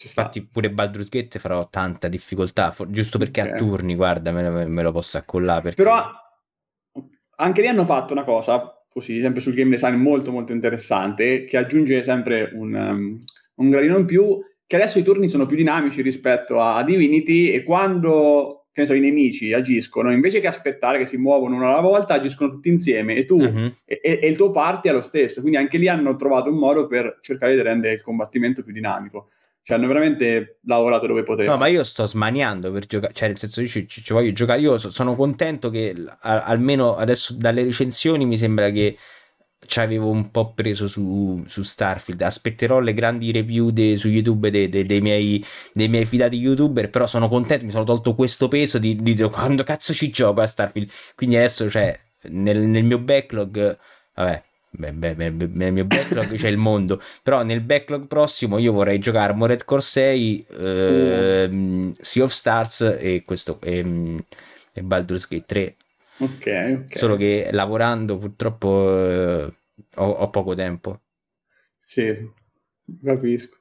B: Infatti pure Baldur's Gate farò tanta difficoltà, for- giusto perché okay. a turni, guarda, me, lo, me lo posso accollare. Perché...
A: Però anche lì hanno fatto una cosa, così, sempre sul game design, molto molto interessante, che aggiunge sempre un... Um, un gradino in più, che adesso i turni sono più dinamici rispetto a Divinity e quando so, i nemici agiscono, invece che aspettare che si muovono uno alla volta, agiscono tutti insieme e tu uh-huh. e, e, il tuo party è lo stesso. Quindi anche lì hanno trovato un modo per cercare di rendere il combattimento più dinamico. Cioè, hanno veramente lavorato dove potevano.
B: No, ma io sto smaniando per giocare, cioè, nel senso, io ci, ci, ci voglio giocare. Io so, sono contento che a, almeno adesso dalle recensioni mi sembra che ci avevo un po' preso su, su Starfield. Aspetterò le grandi review de, su YouTube de, de, dei, miei, dei, miei, fidati youtuber. Però sono contento, mi sono tolto questo peso di, di, di quando cazzo ci gioco a Starfield. Quindi adesso, cioè, nel, nel mio backlog, vabbè, Beh, beh, beh, nel mio backlog c'è il mondo, però nel backlog prossimo io vorrei giocare Armored Core 6, ehm, Sea of Stars e questo e, e Baldur's Gate 3.
A: Ok, ok.
B: Solo che lavorando purtroppo eh, ho, ho poco tempo.
A: Sì, capisco.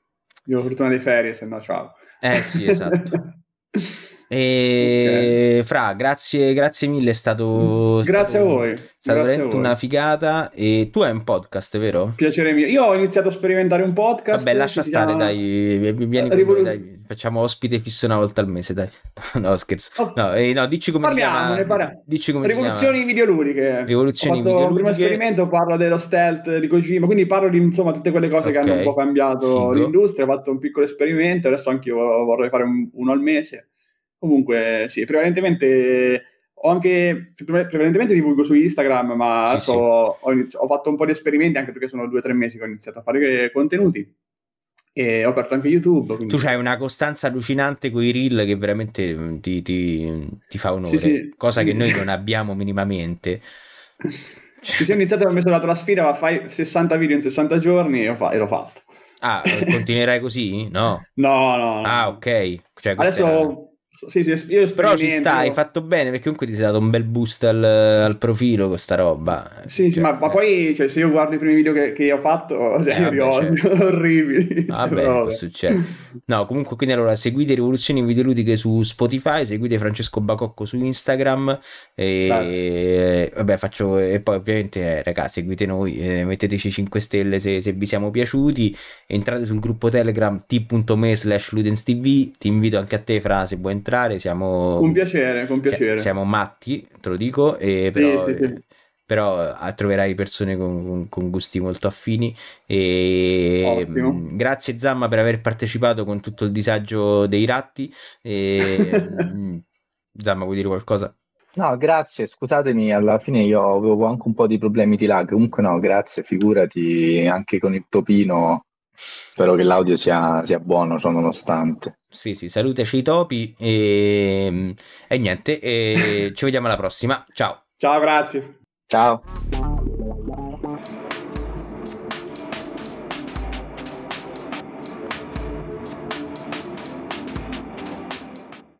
A: Io ho fortuna di ferie, se no ciao.
B: Eh sì, esatto. [LAUGHS] E
A: Ok.
B: Fra, grazie, grazie mille, è stato,
A: Grazie
B: stato-
A: a voi.
B: è stata veramente una figata. E tu hai un podcast, vero?
A: Piacere mio. Io ho iniziato a sperimentare un podcast.
B: Vabbè, lascia
A: che si
B: stare,
A: chiama-
B: dai. Vieni
A: Rivolu-
B: dai. Facciamo ospite fisso una volta al mese, dai. [LAUGHS] No, scherzo. No, eh, no, dici come si
A: Parliamo,
B: chiama.
A: ne parliamo.
B: Dici come
A: Rivoluzioni
B: si
A: videoludiche.
B: Rivoluzioni
A: Ho fatto un primo
B: videoludiche.
A: esperimento, parlo dello stealth di Kojima, quindi parlo di insomma tutte quelle cose che
B: Ok.
A: hanno un po' cambiato
B: Figo.
A: l'industria. Ho fatto un piccolo esperimento, adesso anche io vorrei fare un- uno al mese. Comunque, sì, prevalentemente ho anche pre- prevalentemente divulgo su Instagram, ma
B: Sì,
A: adesso
B: sì.
A: Ho, inizi- ho fatto un po' di esperimenti anche perché sono due o tre mesi che ho iniziaato a fare contenuti e ho aperto anche YouTube. quindi-
B: Tu hai una costanza allucinante con i reel che veramente mm, ti, ti- ti fa onore,
A: Sì,
B: cosa che noi [LAUGHS] non abbiamo minimamente.
A: Sì, sì, ho iniziato ho messo la sfida, ma fai 60 video in 60 giorni e, ho fa- e l'ho fatto.
B: Ah, continuerai così? No. [LAUGHS]
A: No, no, no.
B: Ah, ok. Cioè,
A: Adesso, sì, sì, io
B: Però ci sta, hai fatto bene perché comunque ti sei dato un bel boost al, al profilo con sta roba.
A: Sì, sì,
B: Cioè,
A: ma, ma
B: eh.
A: poi, cioè, se io guardo i primi video che, che ho fatto, cioè,
B: Eh,
A: io [LAUGHS] li
B: vabbè,
A: odio, orribili.
B: Vabbè,
A: Cioè,
B: può
A: vabbè.
B: succedere. No, comunque quindi allora seguite Rivoluzioni Videoludiche su Spotify, seguite Francesco Bacocco su Instagram e vabbè faccio e poi ovviamente eh, raga seguite noi, eh, metteteci 5 stelle se, se vi siamo piaciuti, entrate sul gruppo Telegram t.me slash ludens.tv, ti invito anche a te Fra se vuoi entrare, siamo
A: Con piacere, con piacere.
B: siamo matti, te lo dico, e però,
A: sì, sì.
B: eh, però eh, troverai persone con, con- gusti molto affini. E
A: Ottimo.
B: mh, grazie Zamma per aver partecipato con tutto il disagio dei ratti. E, [LAUGHS] mh, Zamma, vuoi dire qualcosa?
D: No, grazie, scusatemi, alla fine io avevo anche un po' di problemi di lag, comunque no, grazie, figurati, anche con il topino, spero che l'audio sia, sia buono, ciò nonostante.
B: Sì, sì, salutaci i topi e, e niente, e ci vediamo alla prossima. Ciao.
A: Ciao, grazie.
D: Ciao!